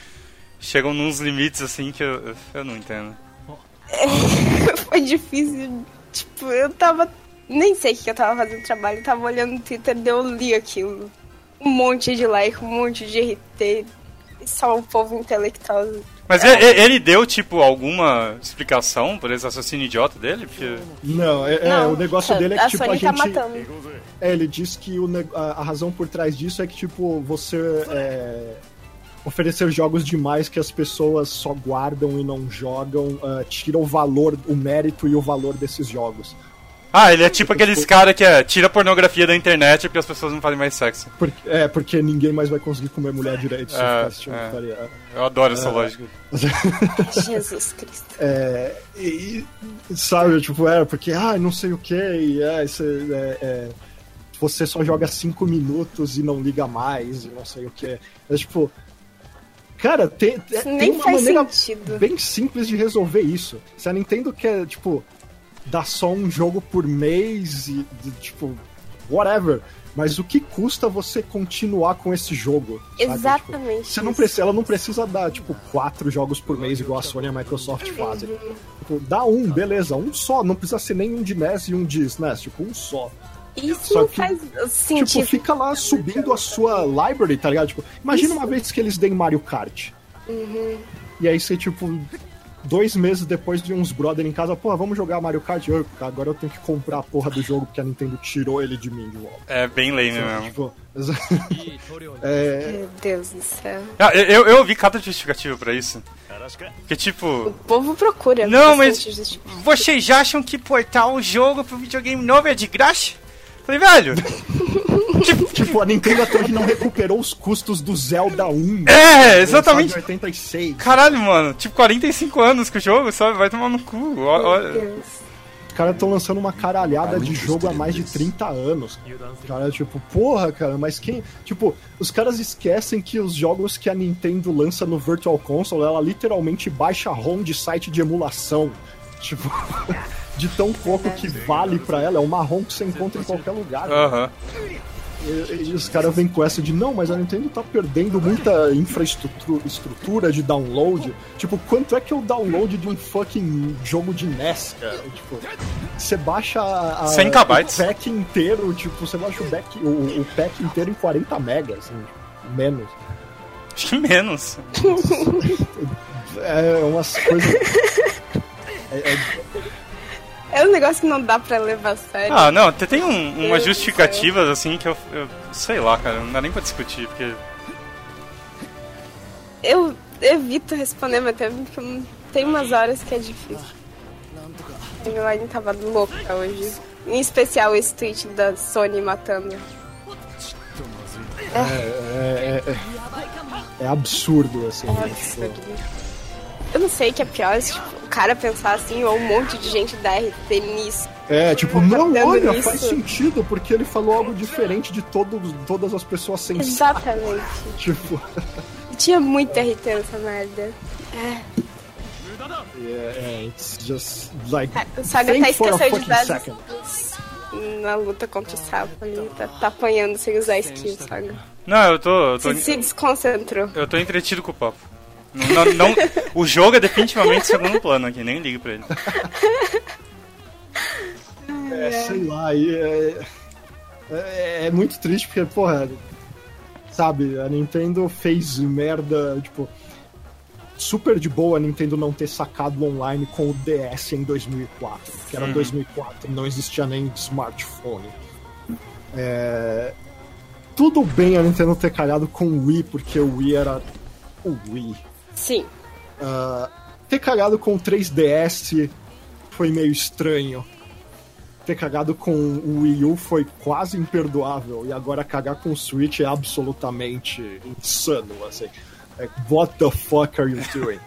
Speaker 1: chegam nos limites assim que eu, eu não entendo.
Speaker 3: Foi difícil. Tipo, eu tava. Nem sei o que eu tava fazendo trabalho. Eu tava olhando no Twitter e eu li aquilo. Um monte de like, um monte de RT. E só o povo intelectual.
Speaker 1: Mas e- e- ele deu, tipo, alguma explicação por esse raciocínio idiota dele? Porque...
Speaker 2: Não, é, é,
Speaker 3: Não,
Speaker 2: o negócio dele é que,
Speaker 3: a
Speaker 2: tipo,
Speaker 3: Sony
Speaker 2: a gente.
Speaker 3: tá matando.
Speaker 2: É, ele diz que o a, a razão por trás disso é que, tipo, você é, oferecer jogos demais que as pessoas só guardam e não jogam, ah, tira o valor, o mérito e o valor desses jogos.
Speaker 1: Ah, ele é tipo aqueles cara que é, tira a pornografia da internet porque as pessoas não fazem mais sexo.
Speaker 2: Porque, é, porque ninguém mais vai conseguir comer mulher direito se
Speaker 1: É,
Speaker 2: ficar assistindo
Speaker 1: é.
Speaker 2: putaria.
Speaker 1: Eu adoro essa lógica.
Speaker 3: Jesus Cristo.
Speaker 2: É, e, e, sabe, tipo, é, porque, ah, não sei o que, e é, isso é, é, você só joga cinco minutos e não liga mais, e não sei o que. É tipo, cara, tem, é- tem
Speaker 3: nem
Speaker 2: uma maneira
Speaker 3: sentido.
Speaker 2: bem simples de resolver isso. Se a Nintendo quer, tipo, dar só um jogo por mês e, de, tipo, whatever. Mas o que custa você continuar com esse jogo? Tipo,
Speaker 3: Exatamente.
Speaker 2: você não precisa, ela não precisa dar, tipo, quatro jogos por mês, igual a Sony e a Microsoft fazem. Tipo, dá um, beleza, um só. Não precisa ser nem um de NES e um de SNES, tipo, um só.
Speaker 3: Isso
Speaker 2: Só
Speaker 3: não
Speaker 2: que,
Speaker 3: faz
Speaker 2: Tipo,
Speaker 3: sentido.
Speaker 2: fica lá subindo a sua library, tá ligado? Tipo, imagina uma vez que eles deem Mario Kart. E aí você, tipo, dois meses depois de uns brother em casa, porra, vamos jogar Mario Kart? Eu, agora eu tenho que comprar a porra do jogo porque a Nintendo tirou ele de mim de volta.
Speaker 1: É bem lame mesmo.
Speaker 2: Tipo, é,
Speaker 3: Meu Deus do céu.
Speaker 1: Ah, eu, eu, ouvi cada justificativa pra isso. Que tipo.
Speaker 3: O povo procura.
Speaker 1: Não, mas
Speaker 3: justificativa.
Speaker 1: vocês acham que portar o jogo pro videogame novo é de graça? Falei, velho.
Speaker 2: tipo, a Nintendo até hoje não recuperou os custos do Zelda 1.
Speaker 1: É, exatamente.
Speaker 2: lançado em 86.
Speaker 1: Caralho, mano. Tipo, 45 anos que o jogo, sabe? Vai tomar no cu.
Speaker 3: Deus.
Speaker 2: Os caras estão lançando uma caralhada de jogo há mais de 30 anos. Cara, tipo, porra, cara, mas quem. Tipo, os caras esquecem que os jogos que a Nintendo lança no Virtual Console, ela literalmente baixa ROM de site de emulação. Tipo, de tão pouco que vale pra ela. É uma ROM que você encontra em qualquer lugar.
Speaker 1: Aham.
Speaker 2: E, e os caras vêm com essa de não, mas a Nintendo tá perdendo muita infraestrutura estrutura de download. Tipo, quanto é que é o download de um fucking jogo de NES, cara? Tipo, você baixa a, a-
Speaker 1: 100 kbytes.
Speaker 2: o pack inteiro, tipo, você baixa o, back, o, o pack inteiro em 40 megas, assim, menos.
Speaker 1: Acho que menos.
Speaker 2: É umas coisas. É, é-
Speaker 3: É um negócio que não dá pra levar a sério.
Speaker 1: Ah, não, te- tem um, umas justificativas assim que eu, eu. Sei lá, cara. Não dá nem pra discutir, porque.
Speaker 3: Eu evito responder, mas tem, tem umas horas que é difícil. A timeline tava louca hoje. Em especial esse tweet da Sony matando.
Speaker 2: é, é- é- é absurdo, assim.
Speaker 3: É
Speaker 2: né?
Speaker 3: absurdo. Eu não sei o que é pior, se tipo, o cara pensar assim, ou um monte de gente da RT nisso.
Speaker 2: É, tipo, não, olha,
Speaker 3: nisso.
Speaker 2: faz sentido, porque ele falou algo diferente de todos, todas as pessoas sensatas.
Speaker 3: Exatamente.
Speaker 2: Tipo,
Speaker 3: Tinha muita RT nessa merda.
Speaker 2: é, é, it's just like.
Speaker 3: O Saga até esqueceu de dar na luta contra o sapo ali. Tá, tá apanhando sem usar skill, Saga.
Speaker 1: Não, eu tô. Eu tô,
Speaker 3: Se, se desconcentrou.
Speaker 1: eu tô entretido com o papo. Não, não- o jogo é definitivamente segundo plano aqui, nem ligo pra ele.
Speaker 2: É, sei lá, é, é, é muito triste porque, porra, sabe, a Nintendo fez merda, tipo, super de boa a Nintendo não ter sacado online com o DS em 2004, que era 2004, não existia nem smartphone. É, tudo bem a Nintendo ter calhado com o Wii, porque o Wii era o Wii.
Speaker 3: Sim.
Speaker 2: Ah, ter cagado com o 3DS foi meio estranho. Ter cagado com o Wii U foi quase imperdoável. E agora cagar com o Switch é absolutamente insano, assim. É, what the fuck are you doing?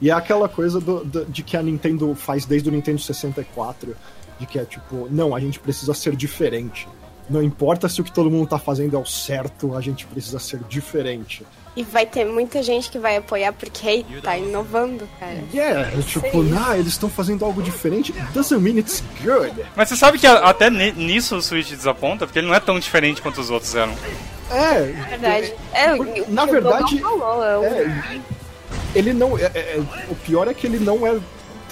Speaker 2: e é aquela coisa do- do- de que a Nintendo faz desde o Nintendo 64, de que é tipo, não, a gente precisa ser diferente. Não importa se o que todo mundo tá fazendo é o certo, a gente precisa ser diferente.
Speaker 3: E vai ter muita gente que vai apoiar porque hey, tá inovando, cara.
Speaker 2: Yeah, tipo, ah, eles estão fazendo algo diferente. Doesn't mean it's good.
Speaker 1: Mas você sabe que a- até ni- nisso o Switch desaponta, porque ele não é tão diferente quanto os outros eram.
Speaker 2: É,
Speaker 3: Verdade. É,
Speaker 2: Porque, na verdade,
Speaker 3: falou, é o-
Speaker 2: é, ele não. é- é- o pior é que ele não é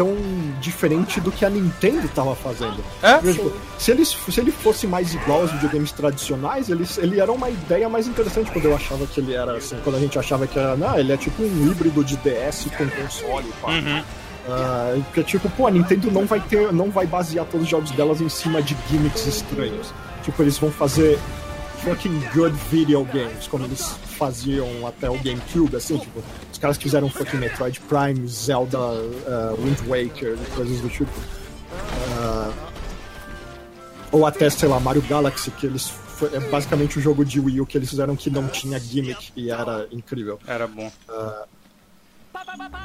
Speaker 2: tão diferente do que a Nintendo tava fazendo.
Speaker 1: É?
Speaker 2: Porque, tipo, se, eles, se ele fosse mais igual aos videogames tradicionais, ele, ele era uma ideia mais interessante quando eu achava que ele era assim, quando a gente achava que era, não, ele é tipo um híbrido de DS com console, pá.
Speaker 1: Uhum.
Speaker 2: Ah, porque tipo, pô, a Nintendo não vai ter, não vai basear todos os jogos delas em cima de gimmicks estranhos. Tipo, eles vão fazer fucking good video games, como eles faziam até o GameCube, assim, tipo, caras que fizeram fucking Metroid Prime, Zelda, ah, Wind Waker, e coisas do tipo. Ah, ou até, sei lá, Mario Galaxy, que eles foi, é basicamente o jogo de Wii U que eles fizeram que não tinha gimmick e era incrível.
Speaker 1: Era bom.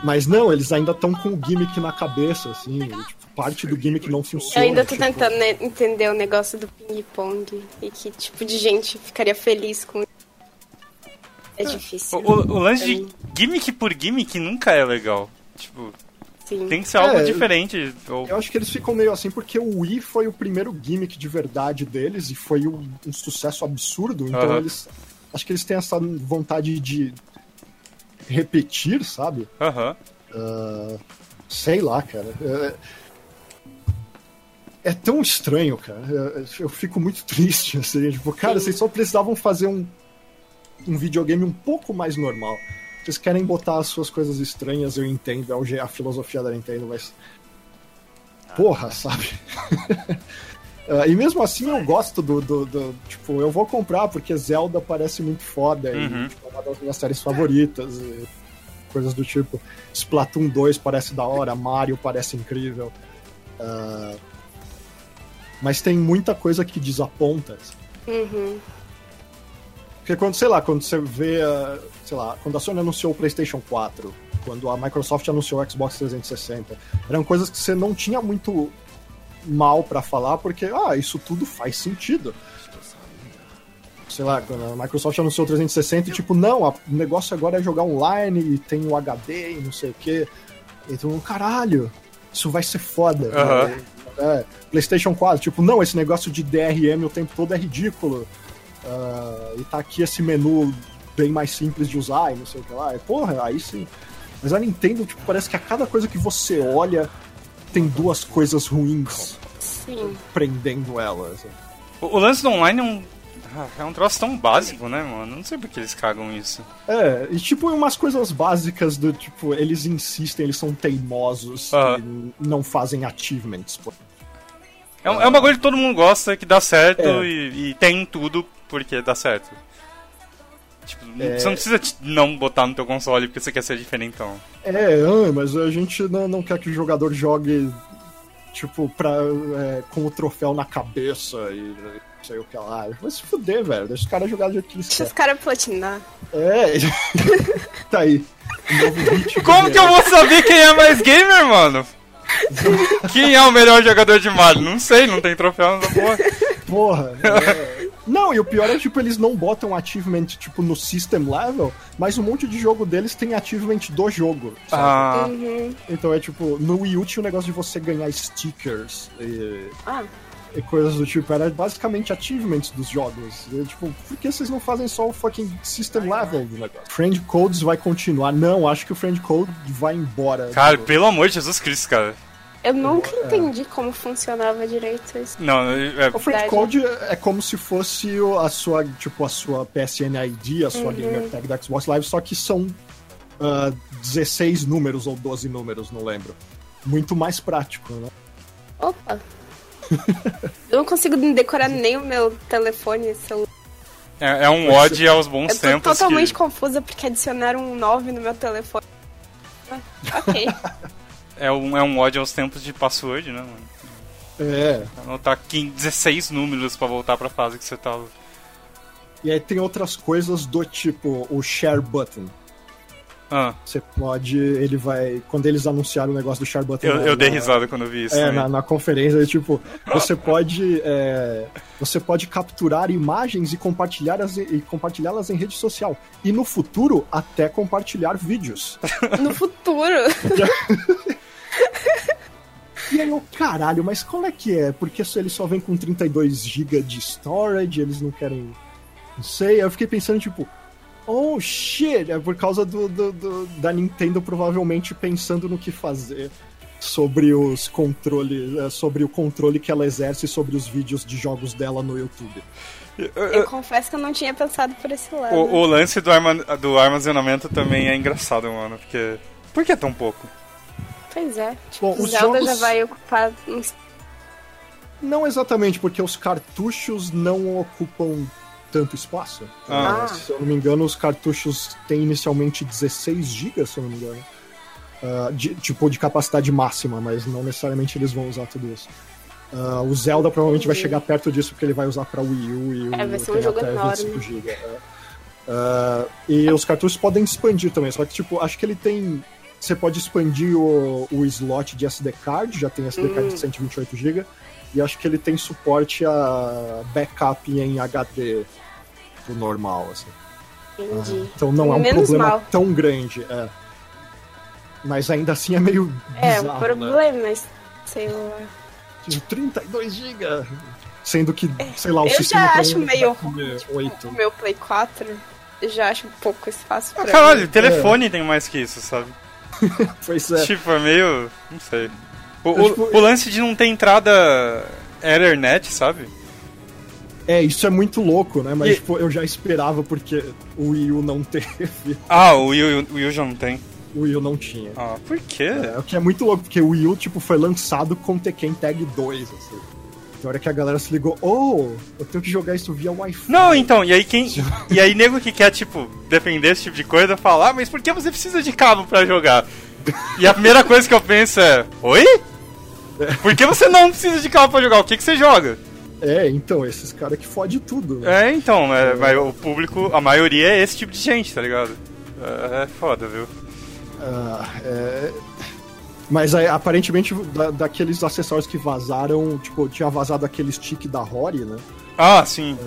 Speaker 2: Mas não, eles ainda estão com o gimmick na cabeça, assim. tipo, parte do gimmick não
Speaker 3: Eu
Speaker 2: funciona.
Speaker 3: ainda tô
Speaker 2: tipo,
Speaker 3: tentando né, entender o negócio do ping-pong e que tipo de gente ficaria feliz com isso. É
Speaker 1: O,
Speaker 3: difícil.
Speaker 1: o- o lance
Speaker 3: Pra
Speaker 1: de
Speaker 3: mim,
Speaker 1: gimmick por gimmick nunca é legal. Tipo,
Speaker 3: sim.
Speaker 1: tem que ser algo
Speaker 2: É,
Speaker 1: diferente. Ou...
Speaker 2: Eu acho que eles ficam meio assim porque o Wii foi o primeiro gimmick de verdade deles e foi um, um sucesso absurdo. Então
Speaker 1: Aham.
Speaker 2: eles. Acho que eles têm essa vontade de repetir, sabe?
Speaker 1: Aham.
Speaker 2: Ah, sei lá, cara. É, é tão estranho, cara. Eu, eu fico muito triste, assim. Tipo, cara,
Speaker 3: Sim.
Speaker 2: vocês só precisavam fazer um, um videogame um pouco mais normal. Vocês querem botar as suas coisas estranhas, eu entendo, é a filosofia da Nintendo, mas. Porra, sabe? Ah, e mesmo assim eu gosto do, do, do- Tipo, eu vou comprar porque Zelda parece muito foda
Speaker 1: Uhum.
Speaker 2: e tipo, é uma das minhas séries favoritas. E coisas do tipo. Splatoon 2 parece da hora, Mario parece incrível. Ah, mas tem muita coisa que desaponta.
Speaker 3: Uhum.
Speaker 2: Porque quando, sei lá, quando você vê, ah, sei lá, quando a Sony anunciou o PlayStation 4, quando a Microsoft anunciou o Xbox 360, eram coisas que você não tinha muito mal pra falar, porque, ah, isso tudo faz sentido. Sei lá, quando a Microsoft anunciou o 360, tipo, não, a- o negócio agora é jogar online e tem o HD e não sei o quê. Então, caralho, isso vai ser foda.
Speaker 1: Aham.
Speaker 2: É, PlayStation 4, tipo, não, esse negócio de DRM o tempo todo é ridículo. Ah, e tá aqui esse menu bem mais simples de usar e não sei o que lá. E, porra, aí sim. Mas a Nintendo, tipo, parece que a cada coisa que você olha tem duas coisas ruins
Speaker 3: Sim.
Speaker 2: prendendo ela. assim.
Speaker 1: O, o lance do online é um. ah, É um troço tão básico, né, mano? Não sei por que eles cagam isso.
Speaker 2: É, e tipo, umas coisas básicas do tipo, eles insistem, eles são teimosos
Speaker 1: Aham.
Speaker 2: e não fazem achievements. pô.
Speaker 1: É um, é um bagulho que todo mundo gosta, que dá certo
Speaker 2: É.
Speaker 1: e, e tem em tudo porque dá certo. Tipo,
Speaker 2: É.
Speaker 1: você não precisa não botar no teu console porque você quer ser diferentão.
Speaker 2: É, ah, mas a gente não, não quer que o jogador jogue, tipo, pra, é, com o troféu na cabeça e não sei o que lá. Vai se fuder, velho. Deixa os caras jogar do jeito que eles
Speaker 3: Deixa os caras platinar.
Speaker 2: É, tá aí.
Speaker 1: Como que eu vou saber quem é mais gamer, mano? Quem é o melhor jogador de Mario? Não sei, não tem troféu nessa porra.
Speaker 2: Porra. é. Não, e o pior é, tipo, eles não botam achievement, tipo, no system level, mas um monte de jogo deles tem achievement do jogo. sabe?
Speaker 1: Ah,
Speaker 3: Uhum.
Speaker 2: Então é tipo, no Wii U tinha o negócio de você ganhar stickers e,
Speaker 3: Ah,
Speaker 2: e coisas do tipo. Era basicamente achievements dos jogos. E, tipo, por que vocês não fazem só o fucking system level do negócio? Friend Codes vai continuar. Não, acho que o Friend Code vai embora.
Speaker 1: cara,
Speaker 2: do-
Speaker 1: pelo amor de Jesus Cristo, cara.
Speaker 3: Eu nunca entendi como funcionava direito isso.
Speaker 1: Não, é,
Speaker 2: O Friend
Speaker 3: Verdade.
Speaker 2: Code é como se fosse o- a sua, tipo, a sua PSN ID, a sua Gamer Tag da Xbox Live, só que são ah, 16 números ou 12 números, não lembro. Muito mais prático, né?
Speaker 3: Opa. eu não consigo decorar nem o meu telefone e celular.
Speaker 1: é, é um ode aos bons
Speaker 3: Eu tô
Speaker 1: tempos.
Speaker 3: totalmente
Speaker 1: que...
Speaker 3: confusa porque adicionaram um 9 no meu telefone. Ah, ok.
Speaker 1: É um, é um ódio aos tempos de password, né, mano?
Speaker 2: É.
Speaker 1: Anotar 15, 16 números pra voltar pra fase que você tava.
Speaker 2: E aí tem outras coisas do tipo o share button.
Speaker 1: Ah,
Speaker 2: Você pode. Ele vai. Quando eles anunciaram o negócio do share button.
Speaker 1: eu,
Speaker 2: na-
Speaker 1: eu dei
Speaker 2: na-
Speaker 1: risada quando eu vi isso.
Speaker 2: É, na, na conferência, tipo, você pode. é, você pode capturar imagens e compartilhar-as e compartilhá-las em rede social. E no futuro, até compartilhar vídeos.
Speaker 3: No futuro.
Speaker 2: E aí eu, caralho, mas como é que é? Porque se ele só vem com 32 GB de storage, eles não querem. Não sei. Aí eu fiquei pensando, tipo, oh shit, é por causa do, do- do- da Nintendo provavelmente pensando no que fazer sobre os controles. é, sobre o controle que ela exerce sobre os vídeos de jogos dela no YouTube.
Speaker 3: Eu confesso que eu não tinha pensado por esse lado.
Speaker 1: O, o lance do, arma- do armazenamento também é engraçado, mano, porque. Por que tão pouco?
Speaker 3: Pois é. Tipo,
Speaker 2: Bom, os
Speaker 3: Zelda
Speaker 2: jogos-
Speaker 3: já vai ocupar uns
Speaker 2: Não exatamente, porque os cartuchos não ocupam tanto espaço.
Speaker 1: Ah.
Speaker 2: Eh, Se eu não me engano, os cartuchos têm inicialmente 16 GB, se eu não me engano. Ah, de- tipo, de capacidade máxima, mas não necessariamente eles vão usar tudo isso. Ah, o Zelda provavelmente vai
Speaker 3: Entendi.
Speaker 2: chegar perto disso, porque ele vai usar pra Wii U e o
Speaker 3: É, vai ser um
Speaker 2: tem
Speaker 3: jogo
Speaker 2: até
Speaker 3: enorme.
Speaker 2: 25 GB. Ah, e os cartuchos podem expandir também, só que, tipo, acho que ele tem. Você pode expandir o, o slot de SD card, já tem SD card de 128 GB, e acho que ele tem suporte a backup em HD do normal, assim.
Speaker 3: Entendi.
Speaker 2: Então não é um
Speaker 3: Menos
Speaker 2: problema
Speaker 3: mal.
Speaker 2: tão grande, é. Mas ainda assim é meio
Speaker 3: É,
Speaker 2: bizarro,
Speaker 3: um
Speaker 2: né?
Speaker 3: problema, mas sei lá.
Speaker 2: Tipo, 32 GB! Sendo que, sei lá, o
Speaker 3: É, eu
Speaker 2: sistema
Speaker 3: já
Speaker 2: pra
Speaker 3: acho meio
Speaker 2: comer
Speaker 3: O
Speaker 2: 8.
Speaker 3: meu Play 4 eu já acho pouco espaço
Speaker 1: Ah,
Speaker 3: pra
Speaker 1: caralho,
Speaker 3: mim.
Speaker 1: telefone tem mais que isso, sabe?
Speaker 2: Pois é.
Speaker 1: Tipo, é meio. Não sei. O, o-
Speaker 2: tipo-
Speaker 1: o lance de não ter entrada Ethernet, sabe?
Speaker 2: É, isso é muito louco, né? Mas
Speaker 1: E-
Speaker 2: tipo, eu já esperava porque o Wii U não teve.
Speaker 1: Ah, o Wii, o Wii U já não tem.
Speaker 2: O Wii U não tinha.
Speaker 1: Ah, por quê?
Speaker 2: É, o que é muito louco, porque o Wii U, tipo, foi lançado com Tekken Tag 2, assim. Tem hora que a galera se ligou, oh, eu tenho que jogar isso via Wi-Fi.
Speaker 1: Não, então, e aí quem. E aí, nego que quer, tipo, defender esse tipo de coisa, fala, ah, mas por que você precisa de cabo pra jogar? E a primeira coisa que eu penso é, oi? Por que você não precisa de cabo pra jogar? O que, que você joga?
Speaker 2: É, então, esses caras que fodem tudo. né?
Speaker 1: É, então, é, mas o público, a maioria é esse tipo de gente, tá ligado? É, é foda, viu?
Speaker 2: Ah, é, Mas aí, aparentemente, da- daqueles acessórios que vazaram, tipo, tinha vazado aquele stick da Rory, né?
Speaker 1: Ah, sim.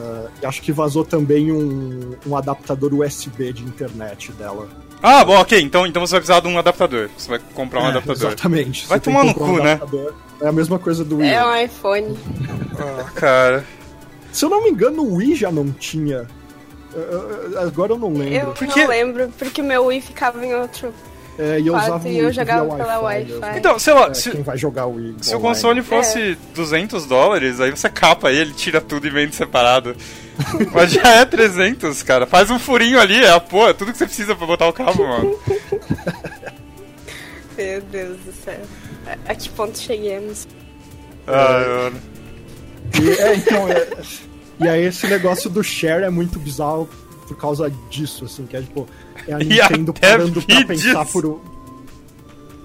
Speaker 2: E acho que vazou também um, um adaptador USB de internet dela.
Speaker 1: Ah, bom, ok, então, então você vai precisar de um adaptador. Você vai comprar um
Speaker 2: É,
Speaker 1: adaptador.
Speaker 2: Exatamente.
Speaker 1: Vai
Speaker 2: Você
Speaker 1: tomar no
Speaker 2: comprar um
Speaker 1: cu, né?
Speaker 2: É a mesma coisa do Wii.
Speaker 3: É um iPhone.
Speaker 1: Ah, cara.
Speaker 2: Se eu não me engano, o Wii já não tinha. Agora eu não lembro.
Speaker 3: Eu
Speaker 1: Porque-
Speaker 3: não lembro, porque meu Wii ficava em outro.
Speaker 2: É, e eu usava o Wii
Speaker 3: eu jogava
Speaker 2: via
Speaker 3: pela
Speaker 2: Wi-Fi.
Speaker 3: Wi-Fi.
Speaker 2: mesmo.
Speaker 1: Então, sei lá,
Speaker 2: É,
Speaker 1: se,
Speaker 2: quem vai jogar o Wii
Speaker 1: se o console fosse 200 dólares, aí você capa ele, tira tudo e vende separado. Mas já é 300, cara. Faz um furinho ali, é a porra, tudo que você precisa pra botar o cabo, mano.
Speaker 3: Meu Deus do céu. A, a que ponto cheguemos?
Speaker 1: Ai, mano.
Speaker 2: E, é, então, é, e aí esse negócio do share é muito bizarro por causa disso, assim, que é tipo, é a
Speaker 1: E
Speaker 2: Nintendo
Speaker 1: até
Speaker 2: parando pra pensar por um.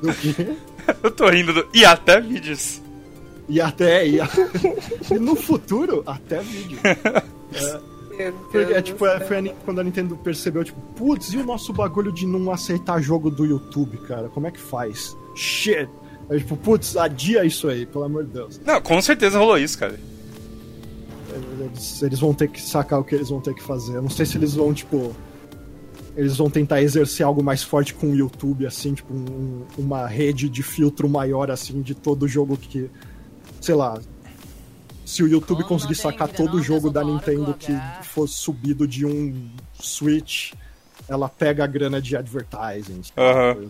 Speaker 2: Do quê?
Speaker 1: Eu tô rindo do... E até vídeos.
Speaker 2: E até. E, a- e no futuro, até vídeo.
Speaker 3: Meu
Speaker 2: Porque, é, tipo, é, foi a quando a Nintendo percebeu, tipo, putz, e o nosso bagulho de não aceitar jogo do YouTube, cara? Como é que faz? Shit! Aí, tipo, putz, adia isso aí, pelo amor de Deus.
Speaker 1: Não, com certeza rolou isso, cara.
Speaker 2: Eles, eles vão ter que sacar o que eles vão ter que fazer. Eu não sei se eles vão, tipo. Eles vão tentar exercer algo mais forte com o YouTube, assim, tipo, um- uma rede de filtro maior, assim, de todo jogo que. Sei lá. Se o YouTube conseguir sacar todo o jogo da Nintendo que for subido de um Switch, ela pega a grana de advertising. sabe?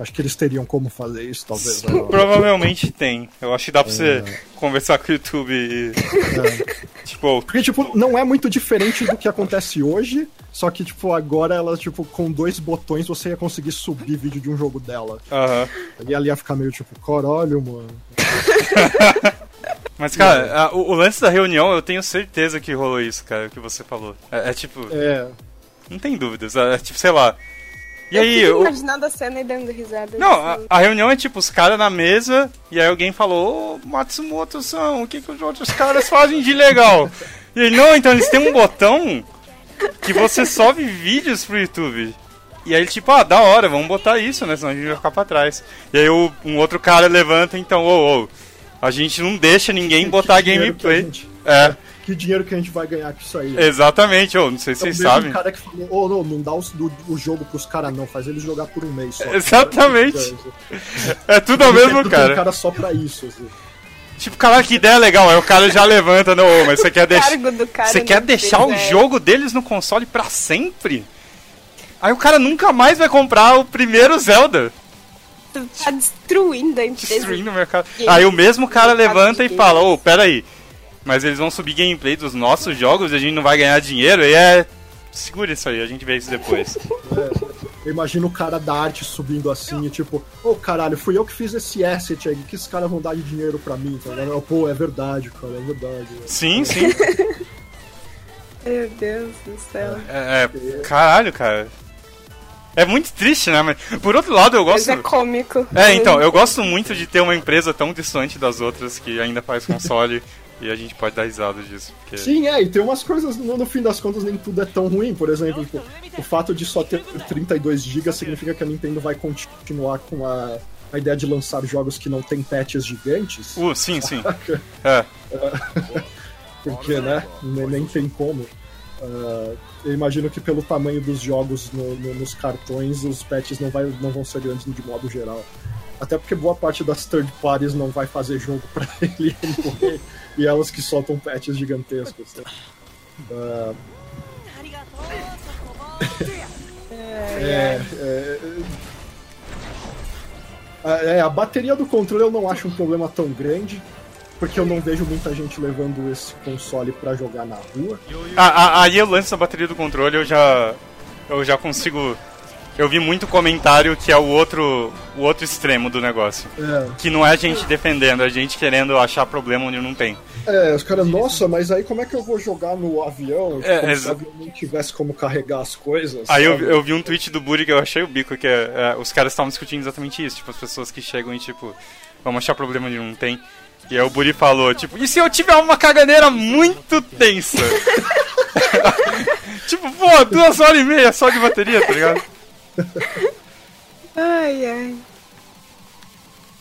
Speaker 2: Acho que eles teriam como fazer isso, talvez. né?
Speaker 1: Provavelmente tem. Eu acho que dá pra você conversar com o YouTube e. Tipo,
Speaker 2: Porque, tipo, não é muito diferente do que acontece hoje, só que, tipo, agora ela, tipo, com dois botões você ia conseguir subir vídeo de um jogo dela.
Speaker 1: aham.
Speaker 2: E ela ia ficar meio tipo, caralho, mano.
Speaker 1: Mas, cara, a- o, o lance da reunião, eu tenho certeza que rolou isso, cara, o que você falou. É, é tipo,
Speaker 2: É,
Speaker 1: não tem dúvidas. É, tipo, sei lá. E
Speaker 3: eu
Speaker 1: aí,
Speaker 3: fico
Speaker 1: o-
Speaker 3: imaginando a cena e dando risada.
Speaker 1: Não, a,
Speaker 3: assim.
Speaker 1: a reunião é tipo os caras na mesa e aí alguém falou, ô Matsumoto-san, o que, que os outros caras fazem de legal? E ele, não, então eles têm um botão que você sobe vídeos pro YouTube. E aí ele tipo, ah, da hora, vamos botar isso, né? Senão a gente vai ficar pra trás. E aí o- um outro cara levanta, então, ô, ô, a gente não deixa ninguém botar
Speaker 2: a
Speaker 1: gameplay.
Speaker 2: gente-
Speaker 1: É,
Speaker 2: Que dinheiro que a gente vai ganhar com isso aí?
Speaker 1: exatamente, ô, não sei se
Speaker 2: É o
Speaker 1: vocês
Speaker 2: mesmo
Speaker 1: sabem.
Speaker 2: cara que falou, ô, não, não dá do- o jogo pros caras não, faz eles jogar por um mês só.
Speaker 1: Exatamente. É tudo ao mesmo,
Speaker 2: Tem um
Speaker 1: cara.
Speaker 2: cara só pra isso, assim.
Speaker 1: Tipo, caralho, que ideia legal. Aí o cara já levanta, não, ô, mas você quer
Speaker 3: cara
Speaker 1: Você quer deixar o jogo deles no console pra sempre? Aí o cara nunca mais vai comprar o primeiro Zelda.
Speaker 3: Tá destruindo a empresa.
Speaker 1: Destruindo o mercado. Aí o mesmo cara levanta e fala, ô, pera aí. Mas eles vão subir gameplay dos nossos jogos e a gente não vai ganhar dinheiro? E é... Segura isso aí, a gente vê isso depois.
Speaker 2: Eu imagino o cara da arte subindo assim e tipo, ô caralho, fui eu que fiz esse asset aí, que esses caras vão dar de dinheiro pra mim, tá ligado? Pô, é verdade, cara, é verdade.
Speaker 1: sim, sim.
Speaker 3: Meu Deus do céu.
Speaker 1: É, é, caralho, cara. É muito triste, né? Mas, por outro lado, eu
Speaker 3: Mas
Speaker 1: gosto...
Speaker 3: é cômico.
Speaker 1: É, então, eu gosto muito de ter uma empresa tão distante das outras que ainda faz console e a gente pode dar risada disso. Porque...
Speaker 2: Sim, é, e tem umas coisas, no, no fim das contas, nem tudo é tão ruim. Por exemplo, tipo, o fato de só ter 32 GB significa que a Nintendo vai continuar com a, a ideia de lançar jogos que não tem patches gigantes.
Speaker 1: Uh, sim, sim. É.
Speaker 2: Porque, né, nem, nem tem como. Ah, eu imagino que pelo tamanho dos jogos no- no- nos cartões, os patches não, vai, não vão ser grandes de modo geral. Até porque boa parte das third parties não vai fazer jogo pra ele morrer, e elas que soltam patches gigantescos. né? Ah, é, é, é, é, a bateria do controle eu não acho um problema tão grande. porque eu não vejo muita gente levando esse console pra jogar na rua.
Speaker 1: Ah, ah, aí o lance da bateria do controle eu já. Eu já consigo. Eu vi muito comentário que é o outro, o outro extremo do negócio.
Speaker 2: É,
Speaker 1: Que não é a gente defendendo, é a gente querendo achar problema onde não tem.
Speaker 2: é os caras, nossa, mas aí como é que eu vou jogar no avião?
Speaker 1: É,
Speaker 2: como se o avião não tivesse como carregar as coisas.
Speaker 1: Aí eu, eu vi um tweet do Buri que eu achei o bico, que é, é, os caras estavam discutindo exatamente isso, tipo, as pessoas que chegam e tipo, vamos achar problema onde não tem. E aí o Buri falou, tipo, e se eu tiver uma caganeira muito tensa? tipo, pô, duas horas e meia só de bateria, tá ligado?
Speaker 3: Ai, ai.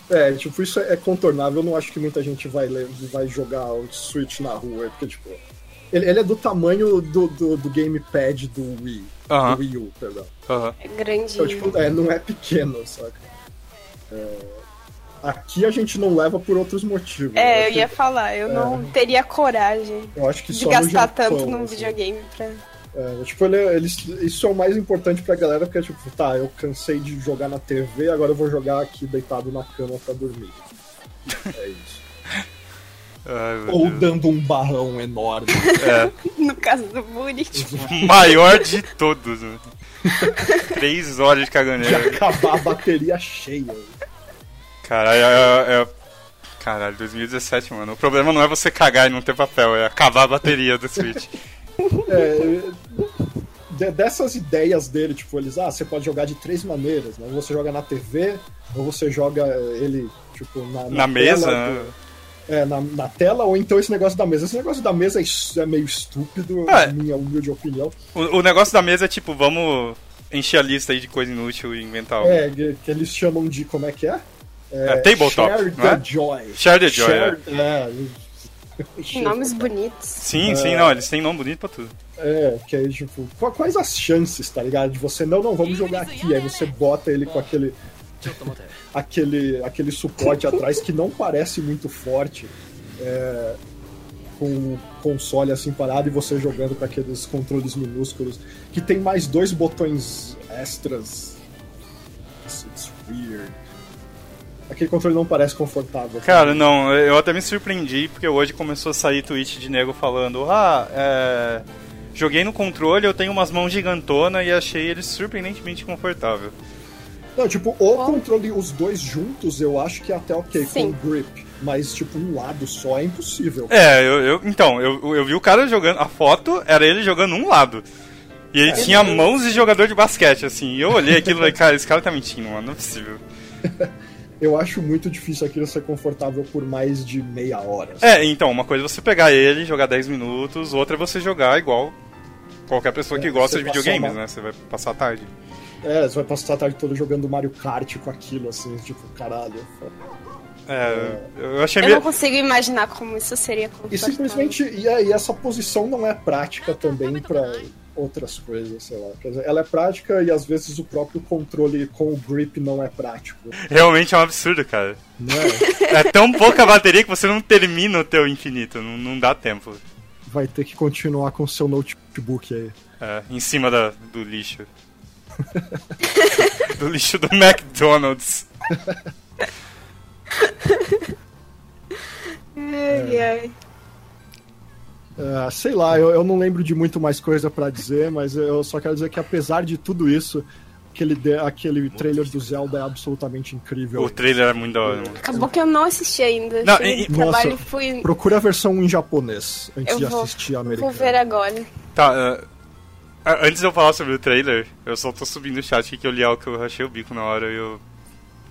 Speaker 2: É, tipo, isso é contornável. Eu não acho que muita gente vai, vai jogar o Switch na rua, porque, tipo, ele, ele é do tamanho do, do, do gamepad do Wii. Do Wii U, perdão.
Speaker 3: É grande.
Speaker 2: Então, tipo, é, não é pequeno, saca? É, aqui a gente não leva por outros motivos.
Speaker 3: É, eu
Speaker 2: acho
Speaker 3: ia
Speaker 2: que-
Speaker 3: falar, eu não teria coragem
Speaker 2: eu acho que
Speaker 3: de gastar
Speaker 2: Japão,
Speaker 3: tanto num
Speaker 2: assim.
Speaker 3: videogame pra.
Speaker 2: É, tipo, ele, é- eles, isso é o mais importante pra galera, porque, tipo, tá, eu cansei de jogar na TV, agora eu vou jogar aqui deitado na cama pra dormir. É isso.
Speaker 1: Ai,
Speaker 2: Ou
Speaker 1: Deus.
Speaker 2: dando um barrão enorme.
Speaker 1: É,
Speaker 3: No caso do Buri, tipo,
Speaker 1: maior de todos. né? Três horas de
Speaker 2: de
Speaker 1: caganeira.
Speaker 2: acabar a bateria cheia.
Speaker 1: Caralho, é, é- Caralho, 2017, mano. O problema não é você cagar e não ter papel, é acabar a bateria do Switch.
Speaker 2: É, de- dessas ideias dele, tipo, eles, ah, você pode jogar de três maneiras, né? Ou você joga na TV, ou você joga ele, tipo, na,
Speaker 1: Na
Speaker 2: tela
Speaker 1: mesa,
Speaker 2: do-
Speaker 1: né?
Speaker 2: É, na, na tela, ou então esse negócio da mesa. Esse negócio da mesa é, é meio estúpido,
Speaker 1: É.
Speaker 2: na minha humilde opinião.
Speaker 1: O, o negócio da mesa é tipo, vamos encher a lista aí de coisa inútil e inventar algo.
Speaker 2: É, que, que eles chamam de, como é que é?
Speaker 1: É, tabletop,
Speaker 2: Share
Speaker 1: é?
Speaker 2: the Joy.
Speaker 1: Share the Joy,
Speaker 2: Share- é.
Speaker 3: Nomes bonitos.
Speaker 1: Sim, sim, não, eles têm nome bonito pra tudo.
Speaker 2: É, que aí, tipo, qu- quais as chances, tá ligado? De você, não, não, vamos jogar aqui. Aí você bota ele com aquele. aquele, aquele suporte atrás que não parece muito forte. é, com o console assim parado e você jogando com aqueles controles minúsculos. Que tem mais dois botões extras. It's, it's weird. Aquele controle não parece confortável.
Speaker 1: Cara, não, eu até me surpreendi porque hoje começou a sair tweet de nego falando: Ah, é. Joguei no controle, eu tenho umas mãos gigantonas e achei ele surpreendentemente confortável.
Speaker 2: Não, tipo, o controle, os dois juntos, eu acho que é até ok
Speaker 3: Sim.
Speaker 2: com grip. Mas, tipo, um lado só é impossível.
Speaker 1: É, eu, eu- então, eu, eu vi o cara jogando. A foto era ele jogando um lado. E
Speaker 2: É.
Speaker 1: ele tinha mãos de jogador de basquete, assim. E eu olhei aquilo e falei, cara, esse cara tá mentindo, mano, não é possível.
Speaker 2: Eu acho muito difícil aquilo ser confortável por mais de meia hora.
Speaker 1: É, então, uma coisa é você pegar ele, jogar 10 minutos, outra é você jogar igual qualquer pessoa que
Speaker 2: É,
Speaker 1: gosta
Speaker 2: você
Speaker 1: de videogames,
Speaker 2: uma-
Speaker 1: né? Você vai passar a tarde.
Speaker 2: É, você vai passar a tarde toda jogando Mario Kart com aquilo, assim, tipo, caralho.
Speaker 1: É, eu achei
Speaker 3: Eu
Speaker 1: meio.
Speaker 3: não consigo imaginar como isso seria
Speaker 2: E
Speaker 3: confortável.
Speaker 2: simplesmente, e, é, e essa posição não é prática também pra outras coisas, sei lá. Quer dizer, ela é prática e às vezes o próprio controle com o grip não é prático.
Speaker 1: Realmente é um absurdo, cara.
Speaker 2: Não é?
Speaker 1: É tão pouca bateria que você não termina o teu infinito, não, não dá tempo.
Speaker 2: Vai ter que continuar com o seu notebook aí.
Speaker 1: É, em cima da, do lixo. do lixo do McDonald's.
Speaker 3: Ai, ai.
Speaker 2: Ah, sei lá, eu, eu não lembro de muito mais coisa pra dizer, mas eu só quero dizer que apesar de tudo isso, aquele, de- aquele trailer do Zelda é absolutamente incrível.
Speaker 1: O trailer é muito da hora, mano.
Speaker 3: Acabou que eu não assisti ainda.
Speaker 1: Não, e-
Speaker 2: Nossa,
Speaker 3: fui.
Speaker 2: Procura a versão em japonês antes
Speaker 3: Eu
Speaker 2: de
Speaker 3: vou-
Speaker 2: assistir a
Speaker 3: Vou
Speaker 2: americana.
Speaker 3: ver agora.
Speaker 1: Tá, a- antes de eu falar sobre o trailer, eu só tô subindo o chat aqui que eu li algo que eu achei o bico na hora e eu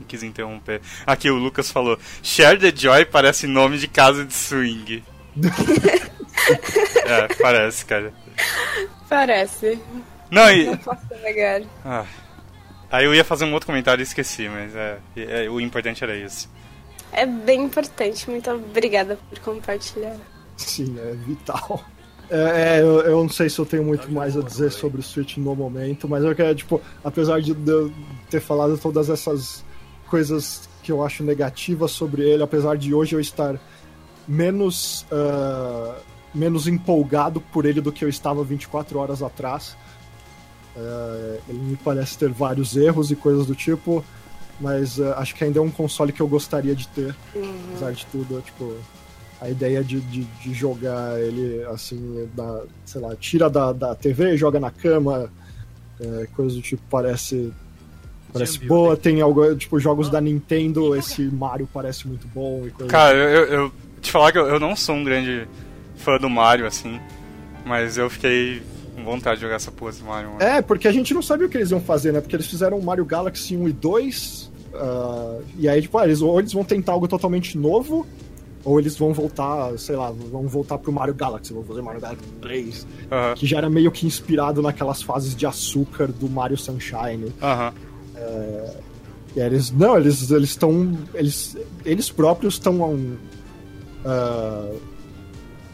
Speaker 1: quis interromper. Aqui o Lucas falou: Share the Joy parece nome de casa de swing. é, parece, cara.
Speaker 3: Parece.
Speaker 1: Não, e.
Speaker 3: Não posso negar.
Speaker 1: Ah, aí eu ia fazer um outro comentário e esqueci, mas é, é, o importante era isso.
Speaker 3: É bem importante. Muito obrigada por compartilhar.
Speaker 2: Sim, é vital. É, é, eu, eu não sei se eu tenho muito mais a dizer sobre o Switch no momento, mas eu quero, tipo, apesar de eu ter falado todas essas coisas que eu acho negativas sobre ele, apesar de hoje eu estar menos, ah, menos empolgado por ele do que eu estava 24 horas atrás. Ah, ele me parece ter vários erros e coisas do tipo, mas ah, acho que ainda é um console que eu gostaria de ter, apesar de tudo, tipo, A ideia de, de, de jogar ele assim, da, sei lá, tira da, da TV, joga na cama, é, coisa do tipo, parece. Parece boa, tem algo, tipo, jogos da Nintendo, esse Mario parece muito bom e coisa
Speaker 1: Cara, eu, eu, eu te falar que eu, eu não sou um grande fã do Mario, assim, mas eu fiquei com vontade de jogar essa porra desse Mario, mano.
Speaker 2: É, porque a gente não sabia o que eles iam fazer, né? Porque eles fizeram Mario Galaxy 1 e 2, ah, e aí, tipo, ah, eles, ou eles vão tentar algo totalmente novo, ou eles vão voltar, sei lá, vão voltar pro Mario Galaxy, vão fazer Mario Galaxy 3,
Speaker 1: Aham,
Speaker 2: que já era meio que inspirado naquelas fases de açúcar do Mario Sunshine.
Speaker 1: aham.
Speaker 2: E aí eles, não, eles eles estão, eles, eles próprios estão ah,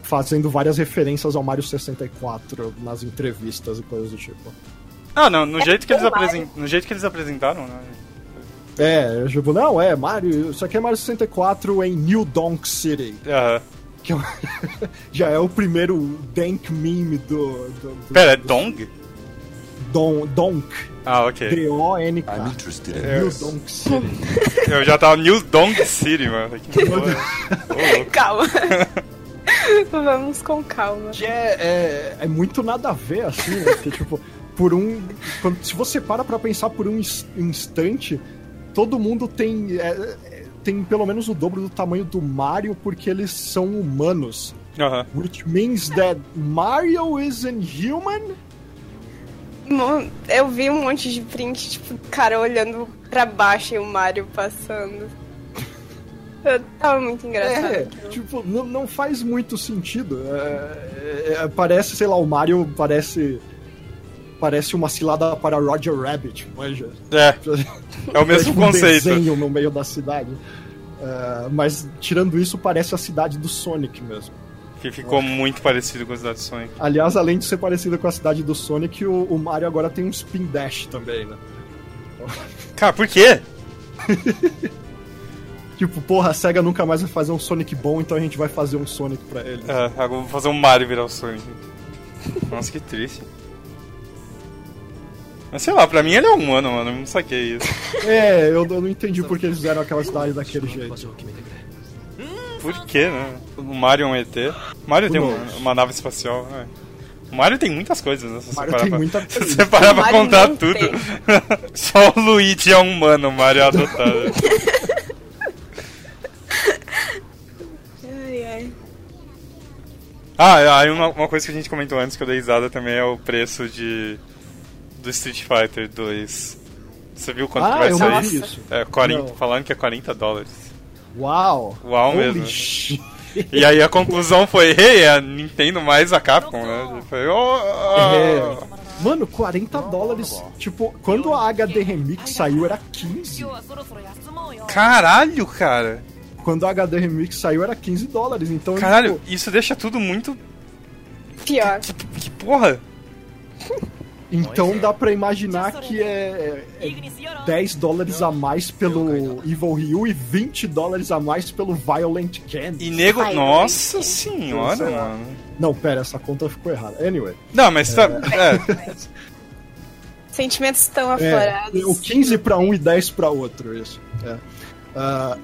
Speaker 2: fazendo várias referências ao Mario 64 nas entrevistas e coisas do tipo.
Speaker 1: Ah, não, no jeito que eles. No jeito que eles apresentaram, né?
Speaker 2: É, eu tipo, não, é Mario, isso aqui é Mario 64 em New Donk City.
Speaker 1: Aham.
Speaker 2: Que é o- já é o primeiro dank meme do. do, do
Speaker 1: Pera, é Dong?
Speaker 2: Don, Donk.
Speaker 1: Ah, ok.
Speaker 2: D-O-N-K.
Speaker 4: I'm interested in
Speaker 2: New. Donk City.
Speaker 1: Eu já tava New Dong City, mano. Que.
Speaker 3: Calma. Vamos com calma.
Speaker 2: Que é, é, é muito nada a ver, assim, né? Porque, tipo, por um. quando- se você para pra pensar por um ins- instante, todo mundo tem. é, é, tem pelo menos o dobro do tamanho do Mario porque eles são humanos.
Speaker 1: Aham.
Speaker 2: Which means that Mario isn't human?
Speaker 3: Eu vi um monte de print, tipo, cara olhando pra baixo e o Mario passando. Tava muito engraçado.
Speaker 2: É, tipo, não, não faz muito sentido. É, é, é, parece, sei lá, o Mario parece. Parece uma cilada para Roger Rabbit, manja.
Speaker 1: É, é o mesmo
Speaker 2: um
Speaker 1: conceito.
Speaker 2: desenho no meio da cidade. É, mas tirando isso, parece a cidade do Sonic mesmo.
Speaker 1: Que ficou muito parecido com a cidade de Sonic.
Speaker 2: Aliás, além de ser parecido com a cidade do Sonic, o, o Mario agora tem um spin dash também, né?
Speaker 1: Cara, por quê?
Speaker 2: Tipo, porra, a SEGA nunca mais vai fazer um Sonic bom, então a gente vai fazer um Sonic pra ele.
Speaker 1: É, agora eu vou fazer um Mario virar o Sonic. Nossa, que triste. Mas sei lá, pra mim ele é humano, mano. Eu não saquei isso.
Speaker 2: É, eu, eu não entendi por que eles fizeram aquela cidade daquele jeito.
Speaker 1: Por quê, né? O Mario é um ET. O Mario tem um-
Speaker 2: knows?
Speaker 1: uma nave espacial. é. O Mario tem muitas coisas, né? Se você
Speaker 2: Mario
Speaker 1: parar
Speaker 2: tem
Speaker 1: pra,
Speaker 2: muita
Speaker 1: se você parar pra contar tudo. Só o Luigi é humano, o Mario é adotado. Ah, aí uma, uma coisa que a gente comentou antes que eu dei risada também é o preço de do Street Fighter 2. Você viu quanto que
Speaker 2: Ah,
Speaker 1: vai
Speaker 2: eu
Speaker 1: sair?
Speaker 2: vi isso.
Speaker 1: É, 40,
Speaker 2: Não.
Speaker 1: falando que é 40 dólares.
Speaker 2: Uau!
Speaker 1: Uau
Speaker 2: Holy
Speaker 1: mesmo.
Speaker 2: shit.
Speaker 1: E aí a conclusão foi, hey, é a Nintendo mais a Capcom, né? Foi, oh,
Speaker 2: É. Mano, 40 dólares. Tipo, quando a HD Remix saiu era 15.
Speaker 1: Caralho, cara.
Speaker 2: Quando a HD Remix saiu era 15 dólares. Então,
Speaker 1: Caralho,
Speaker 2: tipo,
Speaker 1: isso deixa tudo muito.
Speaker 3: Pior.
Speaker 1: Que porra!
Speaker 2: então dá pra imaginar que é, é 10 dólares a mais pelo Evil Ryu e 20 dólares a mais pelo Violent Ken.
Speaker 1: E nego. Nossa senhora, mano.
Speaker 2: Não, pera, essa conta ficou errada. Anyway.
Speaker 1: Não, mas tá. É,
Speaker 3: Sentimentos estão
Speaker 2: É,
Speaker 3: aflorados.
Speaker 2: o 15 pra um e 10 pra outro, isso. É. Ah,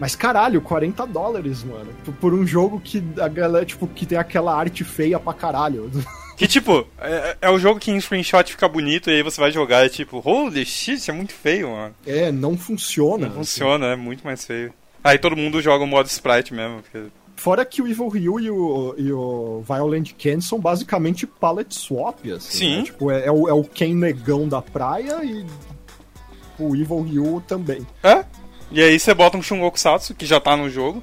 Speaker 2: mas caralho, 40 dólares, mano. Por, um jogo que a galera, tipo, que tem aquela arte feia pra caralho.
Speaker 1: que tipo, é, é o jogo que em screenshot fica bonito e aí você vai jogar e é tipo, holy shit, é muito feio, mano.
Speaker 2: É, não funciona.
Speaker 1: Não funciona, é muito mais feio. Aí todo mundo joga o modo sprite mesmo. Porque...
Speaker 2: Fora que o Evil Ryu e o, e o Violent Ken são basicamente palette swap, assim.
Speaker 1: Sim.
Speaker 2: né? Tipo, é, é o, é o Ken negão da praia e o Evil Ryu também.
Speaker 1: É? E aí você bota um Shungoku Satsu, que já tá no jogo.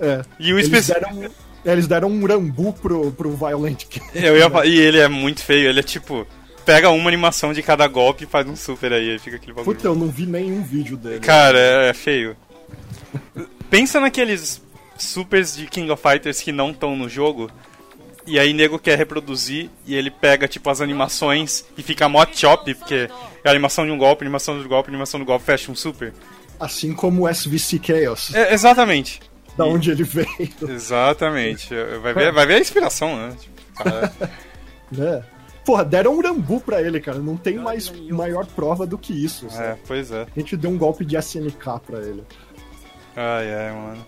Speaker 2: É.
Speaker 1: E o
Speaker 2: Eles
Speaker 1: especial.
Speaker 2: deram, eles deram um rambu pro, pro Violent Ken.
Speaker 1: Eu ia E ele é muito feio, ele é tipo. Pega uma animação de cada golpe e faz um super aí, aí fica aquele bagulho.
Speaker 2: Puta, eu não vi nenhum vídeo dele.
Speaker 1: Cara, é, é feio. Pensa naqueles supers de King of Fighters que não estão no jogo. E aí nego quer reproduzir e ele pega tipo as animações e fica mó chop, porque é a animação de um golpe, animação do golpe, animação do golpe, fecha um super.
Speaker 2: Assim como o SVC Chaos,
Speaker 1: É, exatamente.
Speaker 2: da onde ele veio.
Speaker 1: Exatamente. Vai ver, vai ver a inspiração, né? Tipo, cara,
Speaker 2: Né? Porra, deram um rambu pra ele, cara. Não tem mais maior prova do que isso. sabe?
Speaker 1: é, pois é.
Speaker 2: A gente deu um golpe de SNK pra ele.
Speaker 1: Ai, ai, mano.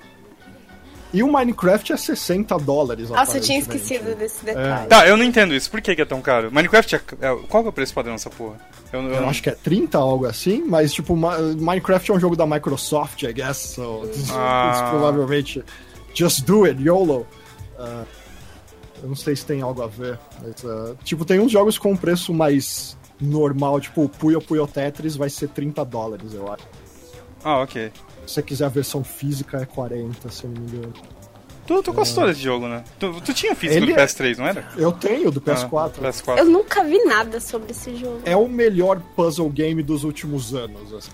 Speaker 2: E o Minecraft é 60 dólares.
Speaker 3: Nossa, eu tinha
Speaker 2: aparentemente.
Speaker 3: esquecido desse detalhe.
Speaker 1: Tá, eu não entendo isso. Por que, que é tão caro? Minecraft é, é- Qual que é o preço padrão dessa porra? Eu, eu
Speaker 2: Eu
Speaker 1: não-
Speaker 2: acho que é 30, algo assim, mas tipo, Minecraft é um jogo da Microsoft, I guess, so
Speaker 1: Ah.
Speaker 2: provavelmente just do it, YOLO. Ah, eu não sei se tem algo a ver, mas, ah, tipo, tem uns jogos com um preço mais normal, tipo, o Puyo Puyo Tetris vai ser 30 dólares, eu acho.
Speaker 1: Ah, ok.
Speaker 2: Se você quiser a versão física é 40, se eu não me engano.
Speaker 1: Tu, tu gostou desse jogo, né? Tu, tu tinha físico
Speaker 2: Ele
Speaker 1: do
Speaker 2: é-
Speaker 1: PS3, não era?
Speaker 2: Eu tenho do PS4.
Speaker 1: Ah, PS4.
Speaker 3: Eu nunca vi nada sobre esse jogo.
Speaker 2: É o melhor puzzle game dos últimos anos, assim.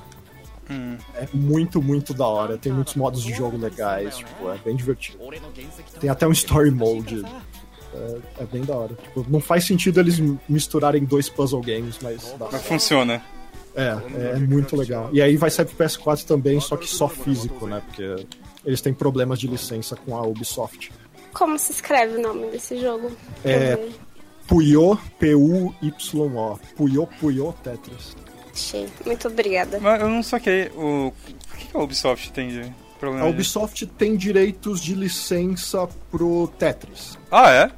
Speaker 1: Hum.
Speaker 2: É muito, muito da hora. Tem muitos modos de jogo legais, tipo, é bem divertido. Tem até um story mode. É, é bem da hora. Tipo, não faz sentido eles misturarem dois puzzle games, mas dá.
Speaker 1: Mas funciona.
Speaker 2: É, é muito legal. E aí vai sair pro PS4 também, só que só físico, né? Porque eles têm problemas de licença com a Ubisoft.
Speaker 3: Como se escreve o nome desse jogo?
Speaker 2: É-. Puyo, P-U-Y-O. Puyo, Puyo Tetris.
Speaker 3: Achei. Muito obrigada.
Speaker 1: Mas eu não saquei. O, o que, que a Ubisoft tem de problema?
Speaker 2: A
Speaker 1: de-
Speaker 2: Ubisoft tem direitos de licença pro Tetris.
Speaker 1: Ah, é?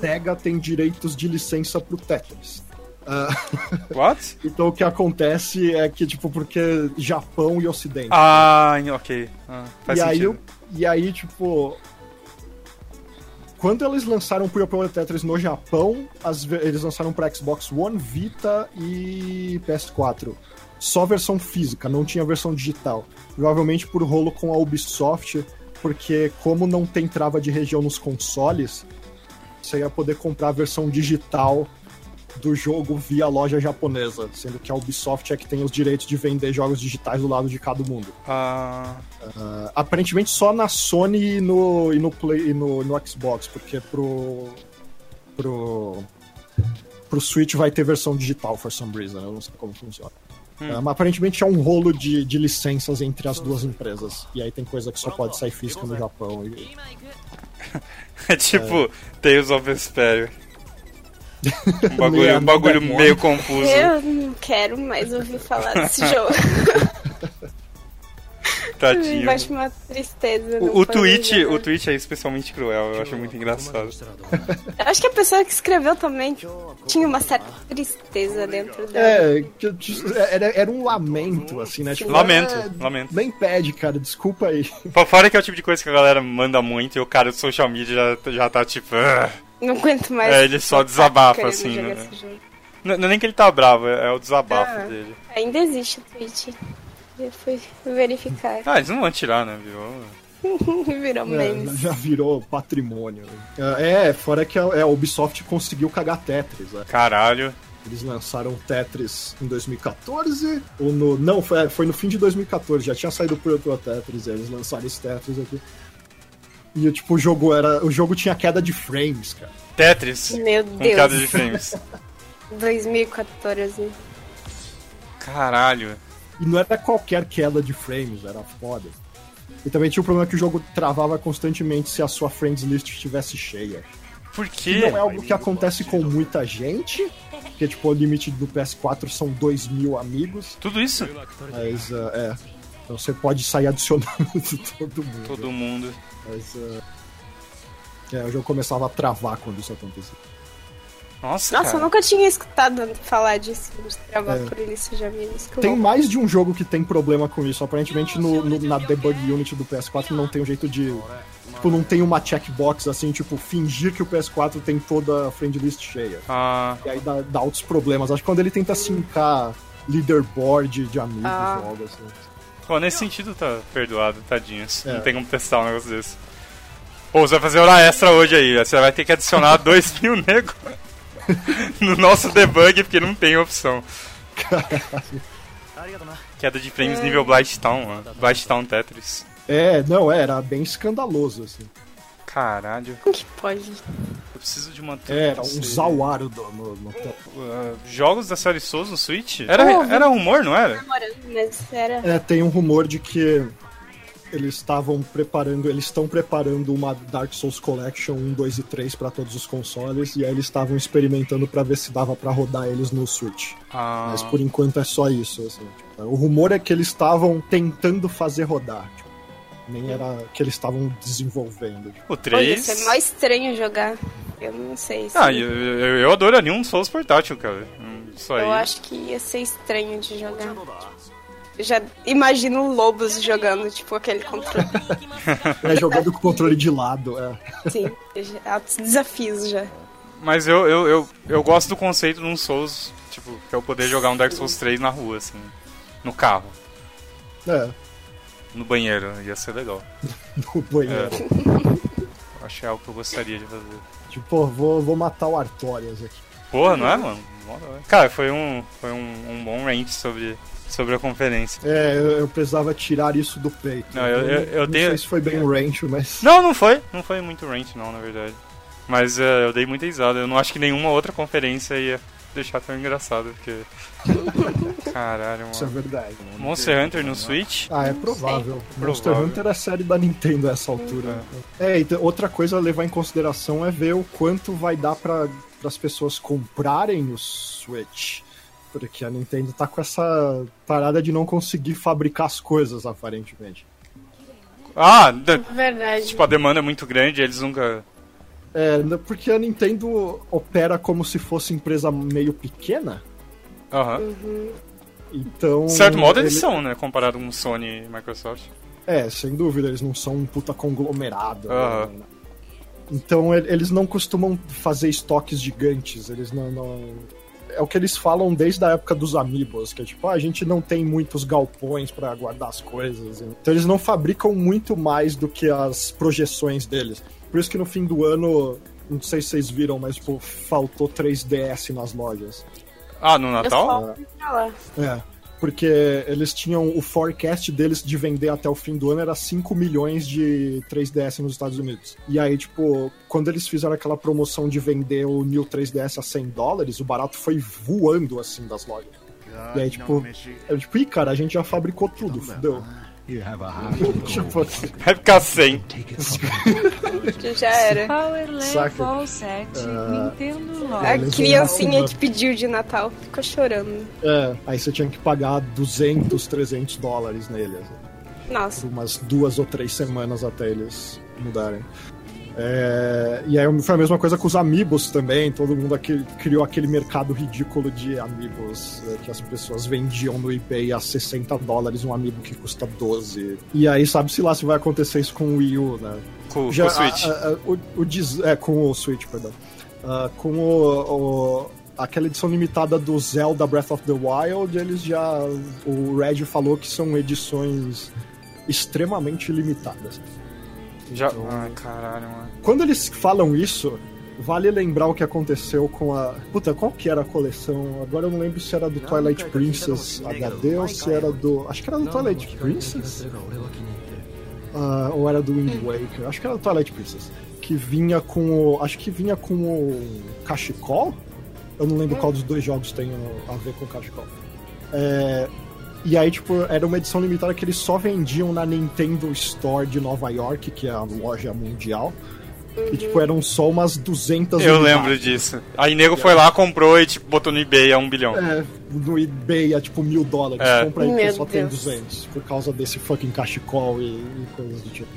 Speaker 2: Sega tem direitos de licença pro Tetris. Ah,
Speaker 1: What?
Speaker 2: então o que acontece é que, tipo, porque Japão e Ocidente.
Speaker 1: Ah, ok. Ah, faz
Speaker 2: e, aí,
Speaker 1: sentido.
Speaker 2: eu- e aí, tipo. Quando eles lançaram Puyo Puyo Tetris no Japão, as eles lançaram para Xbox One, Vita e PS4. Só versão física, não tinha versão digital. Provavelmente por rolo com a Ubisoft, porque como não tem trava de região nos consoles, você ia poder comprar a versão digital do jogo via loja japonesa, sendo que a Ubisoft é que tem os direitos de vender jogos digitais do lado de cada mundo.
Speaker 1: Ah,
Speaker 2: Ah, aparentemente só na Sony e no, e no, Play, e no, no Xbox, porque pro, pro, pro Switch vai ter versão digital, for some reason, eu não sei como funciona. Ah, mas aparentemente é um rolo de, de licenças entre as duas empresas. E aí tem coisa que só pode sair física no Japão. E...
Speaker 1: é tipo Tales of Vesperia. Um bagulho,
Speaker 2: Meia-
Speaker 1: um bagulho meio confuso.
Speaker 3: Eu não quero mais ouvir falar desse jogo. Me
Speaker 1: Tadinho.
Speaker 3: bate uma tristeza.
Speaker 1: O, o tweet, o tweet é especialmente cruel, eu acho muito engraçado.
Speaker 3: Eu acho que a pessoa que escreveu também tinha uma certa tristeza dentro dela.
Speaker 2: É, era, era um lamento, assim, né? Tipo,
Speaker 1: Lamento,
Speaker 2: é,
Speaker 1: lamento.
Speaker 2: Nem pede, cara, desculpa aí.
Speaker 1: Fo- Fora que é o tipo de coisa que a galera manda muito e o cara do social media já, já tá tipo. "Ah".
Speaker 3: Não aguento mais.
Speaker 1: É, ele só desabafa, assim, né? Não, não é nem que ele tá bravo, é, é o desabafo
Speaker 3: Ah.
Speaker 1: dele.
Speaker 3: Ainda existe o tweet. Eu fui verificar.
Speaker 1: Ah, eles não vão tirar, né, viu?
Speaker 3: Virou
Speaker 2: É,
Speaker 3: memes.
Speaker 2: já virou patrimônio. É, fora que a, é, a Ubisoft conseguiu cagar Tetris. né?
Speaker 1: Caralho.
Speaker 2: Eles lançaram Tetris em 2014. Ou no, não, foi, foi no fim de 2014. Já tinha saído por outro Tetris. e Eles lançaram esse Tetris aqui. E tipo, o jogo era. O jogo tinha queda de frames, cara.
Speaker 1: Tetris.
Speaker 3: Meu
Speaker 1: Com
Speaker 3: Deus.
Speaker 1: queda de frames.
Speaker 3: 2014.
Speaker 1: Caralho.
Speaker 2: E não era qualquer queda de frames, era foda. E também tinha o problema que o jogo travava constantemente se a sua friends list estivesse cheia.
Speaker 1: Por
Speaker 2: Que
Speaker 1: quê?
Speaker 2: não é algo que acontece com muita gente, porque tipo, o limite do PS4 são 2 mil amigos,
Speaker 1: Tudo isso?
Speaker 2: mas ah, é. Então você pode sair adicionando todo mundo.
Speaker 1: Todo mundo.
Speaker 2: Mas ah, é, o jogo começava a travar quando isso acontecia.
Speaker 1: Nossa,
Speaker 3: Nossa, eu nunca tinha escutado falar disso, de trabalhar
Speaker 2: É.
Speaker 3: por de amigos. Que
Speaker 2: Tem mais de um jogo que tem problema com isso. Aparentemente no, no- na debug unit do PS4 não tem um jeito de. Tipo, não tem uma checkbox assim, tipo, fingir que o PS4 tem toda a friend list cheia.
Speaker 1: Ah,
Speaker 2: E aí dá, dá outros problemas. Acho que quando ele tenta sincar leaderboard de amigos
Speaker 3: Ah.
Speaker 2: ou algo assim.
Speaker 1: Pô, nesse sentido tá perdoado, tadinhos.
Speaker 2: É.
Speaker 1: Não tem como testar um negócio desse. Pô, você vai fazer hora extra hoje aí. Você vai ter que adicionar 2 mil nego no nosso debug, porque não tem opção. Queda de frames nível Blast Town, mano. Blast Town Tetris.
Speaker 2: É, não, é, era bem escandaloso, assim.
Speaker 1: Caralho.
Speaker 3: Que pode?
Speaker 1: Eu preciso de uma.
Speaker 2: É, Era um Zawaro no, no, no-
Speaker 1: uh, jogos da série Souls no Switch? Era,
Speaker 3: Oh,
Speaker 1: era rumor, não era?
Speaker 3: Mas era.
Speaker 2: É, tem um rumor de que eles estavam preparando, eles estão preparando uma Dark Souls Collection 1, 2 e 3 para todos os consoles e aí eles estavam experimentando para ver se dava para rodar eles no Switch.
Speaker 1: Ah,
Speaker 2: Mas por enquanto é só isso, assim. tipo, o rumor é que eles estavam tentando fazer rodar. tipo. Nem era que eles estavam desenvolvendo.
Speaker 1: O
Speaker 3: Pô, ia
Speaker 1: 3.
Speaker 3: ser mó estranho jogar. Eu não sei. se-
Speaker 1: Ah, eu, eu, eu adoraria um Souls portátil, cara. Isso aí.
Speaker 3: Eu acho que ia ser estranho de jogar. Eu já imagino lobos jogando, tipo, aquele controle.
Speaker 2: É, jogando com o controle de lado. É.
Speaker 3: Sim, altos desafios já.
Speaker 1: Mas eu, eu, eu, eu gosto do conceito de um Souls, tipo, que é eu poder jogar um Dark Souls 3 na rua, assim. No carro,
Speaker 2: É,
Speaker 1: no banheiro, ia ser legal.
Speaker 2: no banheiro.
Speaker 1: Acho que é algo que eu gostaria de fazer.
Speaker 2: Tipo, vou, vou matar o Artorias aqui.
Speaker 1: Porra, não é, mano? Cara, foi um, foi um, um bom rant sobre, sobre a conferência.
Speaker 2: É, eu, eu precisava tirar isso do peito.
Speaker 1: Não, eu- eu- eu
Speaker 2: não
Speaker 1: tenho-
Speaker 2: sei se foi bem range, mas.
Speaker 1: Não, não foi. Não foi muito rant, não, na verdade. Mas é, eu dei muita risada. Eu não acho que nenhuma outra conferência ia deixar tão engraçado, porque. Caralho,
Speaker 2: Isso é
Speaker 1: mano.
Speaker 2: verdade.
Speaker 1: Monster Hunter no Switch?
Speaker 2: Ah, é provável. Monster
Speaker 1: Provável.
Speaker 2: Hunter é série da Nintendo a essa altura. É, e outra coisa a levar em consideração é ver o quanto vai dar para as pessoas comprarem o Switch. Porque a Nintendo tá com essa parada de não conseguir fabricar as coisas, aparentemente.
Speaker 1: Ah, da-
Speaker 3: Verdade.
Speaker 1: tipo, a demanda é muito grande, eles nunca.
Speaker 2: É, porque a Nintendo opera como se fosse empresa meio pequena.
Speaker 1: Aham.
Speaker 2: Então.
Speaker 1: De certo modo eles
Speaker 2: ele-
Speaker 1: são, né? Comparado com Sony e Microsoft.
Speaker 2: É, sem dúvida, eles não são um puta conglomerado.
Speaker 1: Aham.
Speaker 2: né? Então eles não costumam fazer estoques gigantes, eles não, não- É o que eles falam desde a época dos Amiibos, que é tipo, ah, a gente não tem muitos galpões pra guardar as coisas. Então eles não fabricam muito mais do que as projeções deles. Por isso que no fim do ano, não sei se vocês viram, mas tipo, faltou 3DS nas lojas.
Speaker 1: Ah, no Natal?
Speaker 3: lá.
Speaker 2: É. Porque eles tinham o forecast deles de vender até o fim do ano era 5 milhões de 3DS nos Estados Unidos. E aí, tipo, quando eles fizeram aquela promoção de vender o New 3DS a 100 dólares, o barato foi voando assim das lojas. E aí, tipo, eu, tipo, ih, cara, a gente já fabricou tudo, fudeu. Tipo, assim,
Speaker 1: Vai ficar sem.
Speaker 3: Já era.
Speaker 4: Power? Level 7, Nintendo
Speaker 3: A
Speaker 4: Log.
Speaker 2: eles
Speaker 3: criancinha que pediu de Natal ficou chorando.
Speaker 2: é, aí você tinha que pagar 200, 300 dólares nele. assim.
Speaker 3: Nossa.
Speaker 2: por umas duas ou três semanas até eles mudarem. É, e aí foi a mesma coisa com os Amiibos também. Todo mundo aqui criou aquele mercado ridículo de Amiibos é, que as pessoas vendiam no eBay a 60 dólares um Amiibo que custa 12. E aí sabe-se lá se vai acontecer isso com o Wii U, né?
Speaker 1: Com,
Speaker 2: Já,
Speaker 1: com o Switch.
Speaker 2: a- a- o, o é, com o Switch, perdão. Ah, com o, o- aquela edição limitada do Zelda Breath of the Wild, eles já. O Red falou que são edições extremamente limitadas.
Speaker 1: Já...
Speaker 2: então-
Speaker 1: Ai, caralho, mano.
Speaker 2: Quando eles falam isso, vale lembrar o que aconteceu com a. Puta, qual que era a coleção? Agora eu não lembro se era do Twilight Princess HD ou se era do. Acho que era do Twilight Princess? Ah, ou era do Wind Waker? Acho que era do Twilight Princess. Que vinha com o. Acho que vinha com o cachecol. Eu não lembro qual dos dois jogos tem a ver com o cachecol. É, e aí, tipo, era uma edição limitada que eles só vendiam na Nintendo Store de Nova York, que é a loja mundial. E, tipo, eram só umas 200
Speaker 1: Eu
Speaker 2: unidades.
Speaker 1: lembro disso. Aí nego foi lá, comprou e tipo, botou no eBay a um bilhão.
Speaker 2: É, no eBay é tipo mil dólares.
Speaker 1: É.
Speaker 2: Compra aí que só tem
Speaker 3: Deus.
Speaker 2: 200. Por causa desse fucking cachecol e, e coisas do tipo.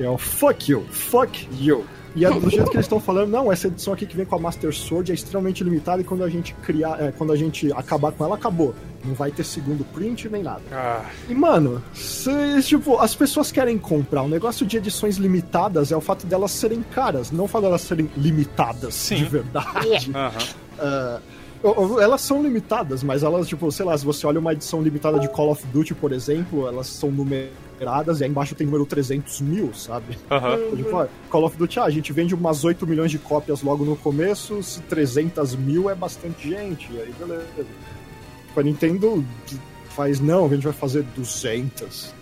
Speaker 2: É o fuck you, fuck you. E é do jeito que eles estão falando, não, essa edição aqui que vem com a Master Sword é extremamente limitada e quando a gente criar, é, quando a gente acabar com ela, acabou. Não vai ter segundo print nem nada.
Speaker 1: Ah,
Speaker 2: E, mano, se, tipo, as pessoas querem comprar. O negócio de edições limitadas é o fato delas serem caras, não o fato delas serem limitadas
Speaker 1: Sim.
Speaker 2: de verdade.
Speaker 1: aham.
Speaker 2: Ah, o- o- elas são limitadas, mas elas, tipo, sei lá, se você olha uma edição limitada de Call of Duty, por exemplo, elas são numeradas e aí embaixo tem número 300 mil, sabe?
Speaker 1: Aham.
Speaker 2: Tipo, ah, Call of Duty, ah, a gente vende umas 8 milhões de cópias logo no começo, se 300 mil é bastante gente, e aí beleza. Tipo, a Nintendo faz, não, a gente vai fazer 200.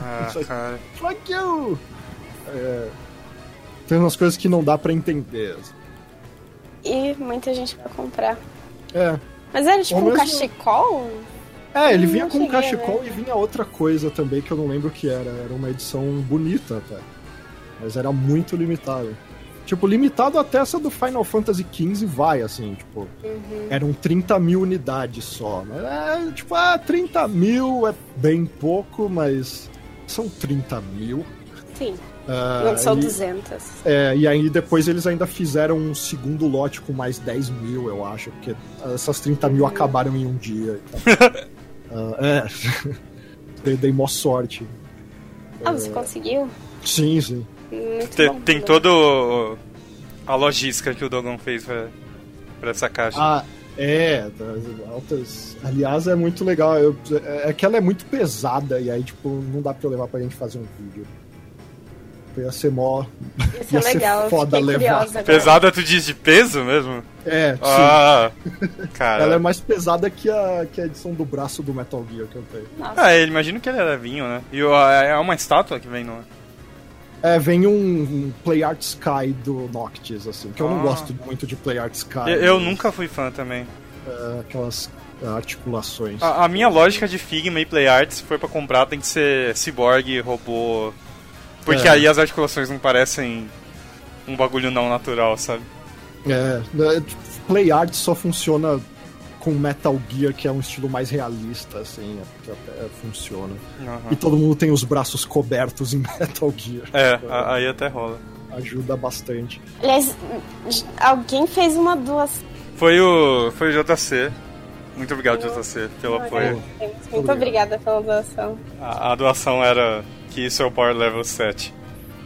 Speaker 1: Ah, cara.
Speaker 2: Fuck you! É, tem umas coisas que não dá pra entender.
Speaker 3: E muita gente vai comprar.
Speaker 2: É,
Speaker 3: Mas era tipo
Speaker 2: Ou
Speaker 3: um
Speaker 2: mesmo-
Speaker 3: cachecol?
Speaker 2: É, ele vinha
Speaker 3: não
Speaker 2: com um
Speaker 3: cheguei
Speaker 2: cachecol
Speaker 3: ver.
Speaker 2: e vinha outra coisa também que eu não lembro o que era. Era uma edição bonita até. Mas era muito limitado. Tipo, limitado até essa do Final Fantasy XV vai, assim, tipo. Eram 30 mil unidades só. Mas é, tipo, ah, 30 mil é bem pouco, mas São 30 mil.
Speaker 3: Sim.
Speaker 2: Ah,
Speaker 3: não são
Speaker 2: e-
Speaker 3: 200.
Speaker 2: É, e aí depois eles ainda fizeram um segundo lote com mais 10 mil, eu acho, porque essas 30 mil acabaram em um dia. então. Ah, é. Dei, dei mó sorte.
Speaker 3: Ah, você conseguiu?
Speaker 2: Sim, sim.
Speaker 3: Muito
Speaker 1: Tem, tem
Speaker 3: né?
Speaker 1: todo a logística que o Dogon fez pra, pra essa caixa.
Speaker 2: Ah, é, das altas. Aliás, é muito legal. Eu- é é que ela é muito pesada e aí, tipo, não dá pra eu levar pra gente fazer um vídeo. Ia ser mó.
Speaker 3: Isso é
Speaker 2: ia ser
Speaker 3: legal.
Speaker 2: foda
Speaker 3: fiquei
Speaker 2: levar.
Speaker 1: Pesada, tu diz de peso mesmo?
Speaker 2: É, sim.
Speaker 1: Ah, cara.
Speaker 2: Ela é mais pesada que a, que a edição do braço do Metal Gear que eu tenho.
Speaker 3: Nossa.
Speaker 1: Ah, eu imagino que ele é levinho, né? E é uma estátua que vem no.
Speaker 2: É, vem um, um Play Art Sky do Noctis, assim, que eu não
Speaker 1: Ah.
Speaker 2: gosto muito de Play Art Sky.
Speaker 1: Eu, eu nunca fui fã também.
Speaker 2: é, aquelas é, articulações.
Speaker 1: A, a minha lógica de Figma e Play Art, se for pra comprar, tem que ser cyborg, robô. Porque
Speaker 2: É.
Speaker 1: aí as articulações não parecem um bagulho não natural, sabe?
Speaker 2: É, né, Play Art só funciona com Metal Gear, que é um estilo mais realista, assim, é, que até funciona.
Speaker 1: Aham.
Speaker 2: E todo mundo tem os braços cobertos em Metal Gear.
Speaker 1: É, a- aí até rola.
Speaker 2: Ajuda bastante.
Speaker 3: Aliás, alguém fez uma doação.
Speaker 1: Foi o. Foi o JC. Muito obrigado, JC, pelo apoio.
Speaker 3: Muito
Speaker 2: Obrigado.
Speaker 3: obrigada pela doação.
Speaker 1: A, a doação era que isso é o Power Level 7.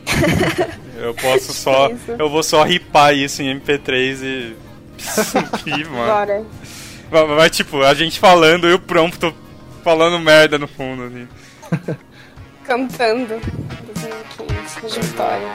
Speaker 1: eu posso só.
Speaker 3: Isso.
Speaker 1: Eu vou só ripar isso em MP3 e. subir, mano.
Speaker 3: Agora.
Speaker 1: Vai, vai, tipo, a gente falando e o prompto falando merda no fundo, assim.
Speaker 3: Cantando. 2015, de vitória.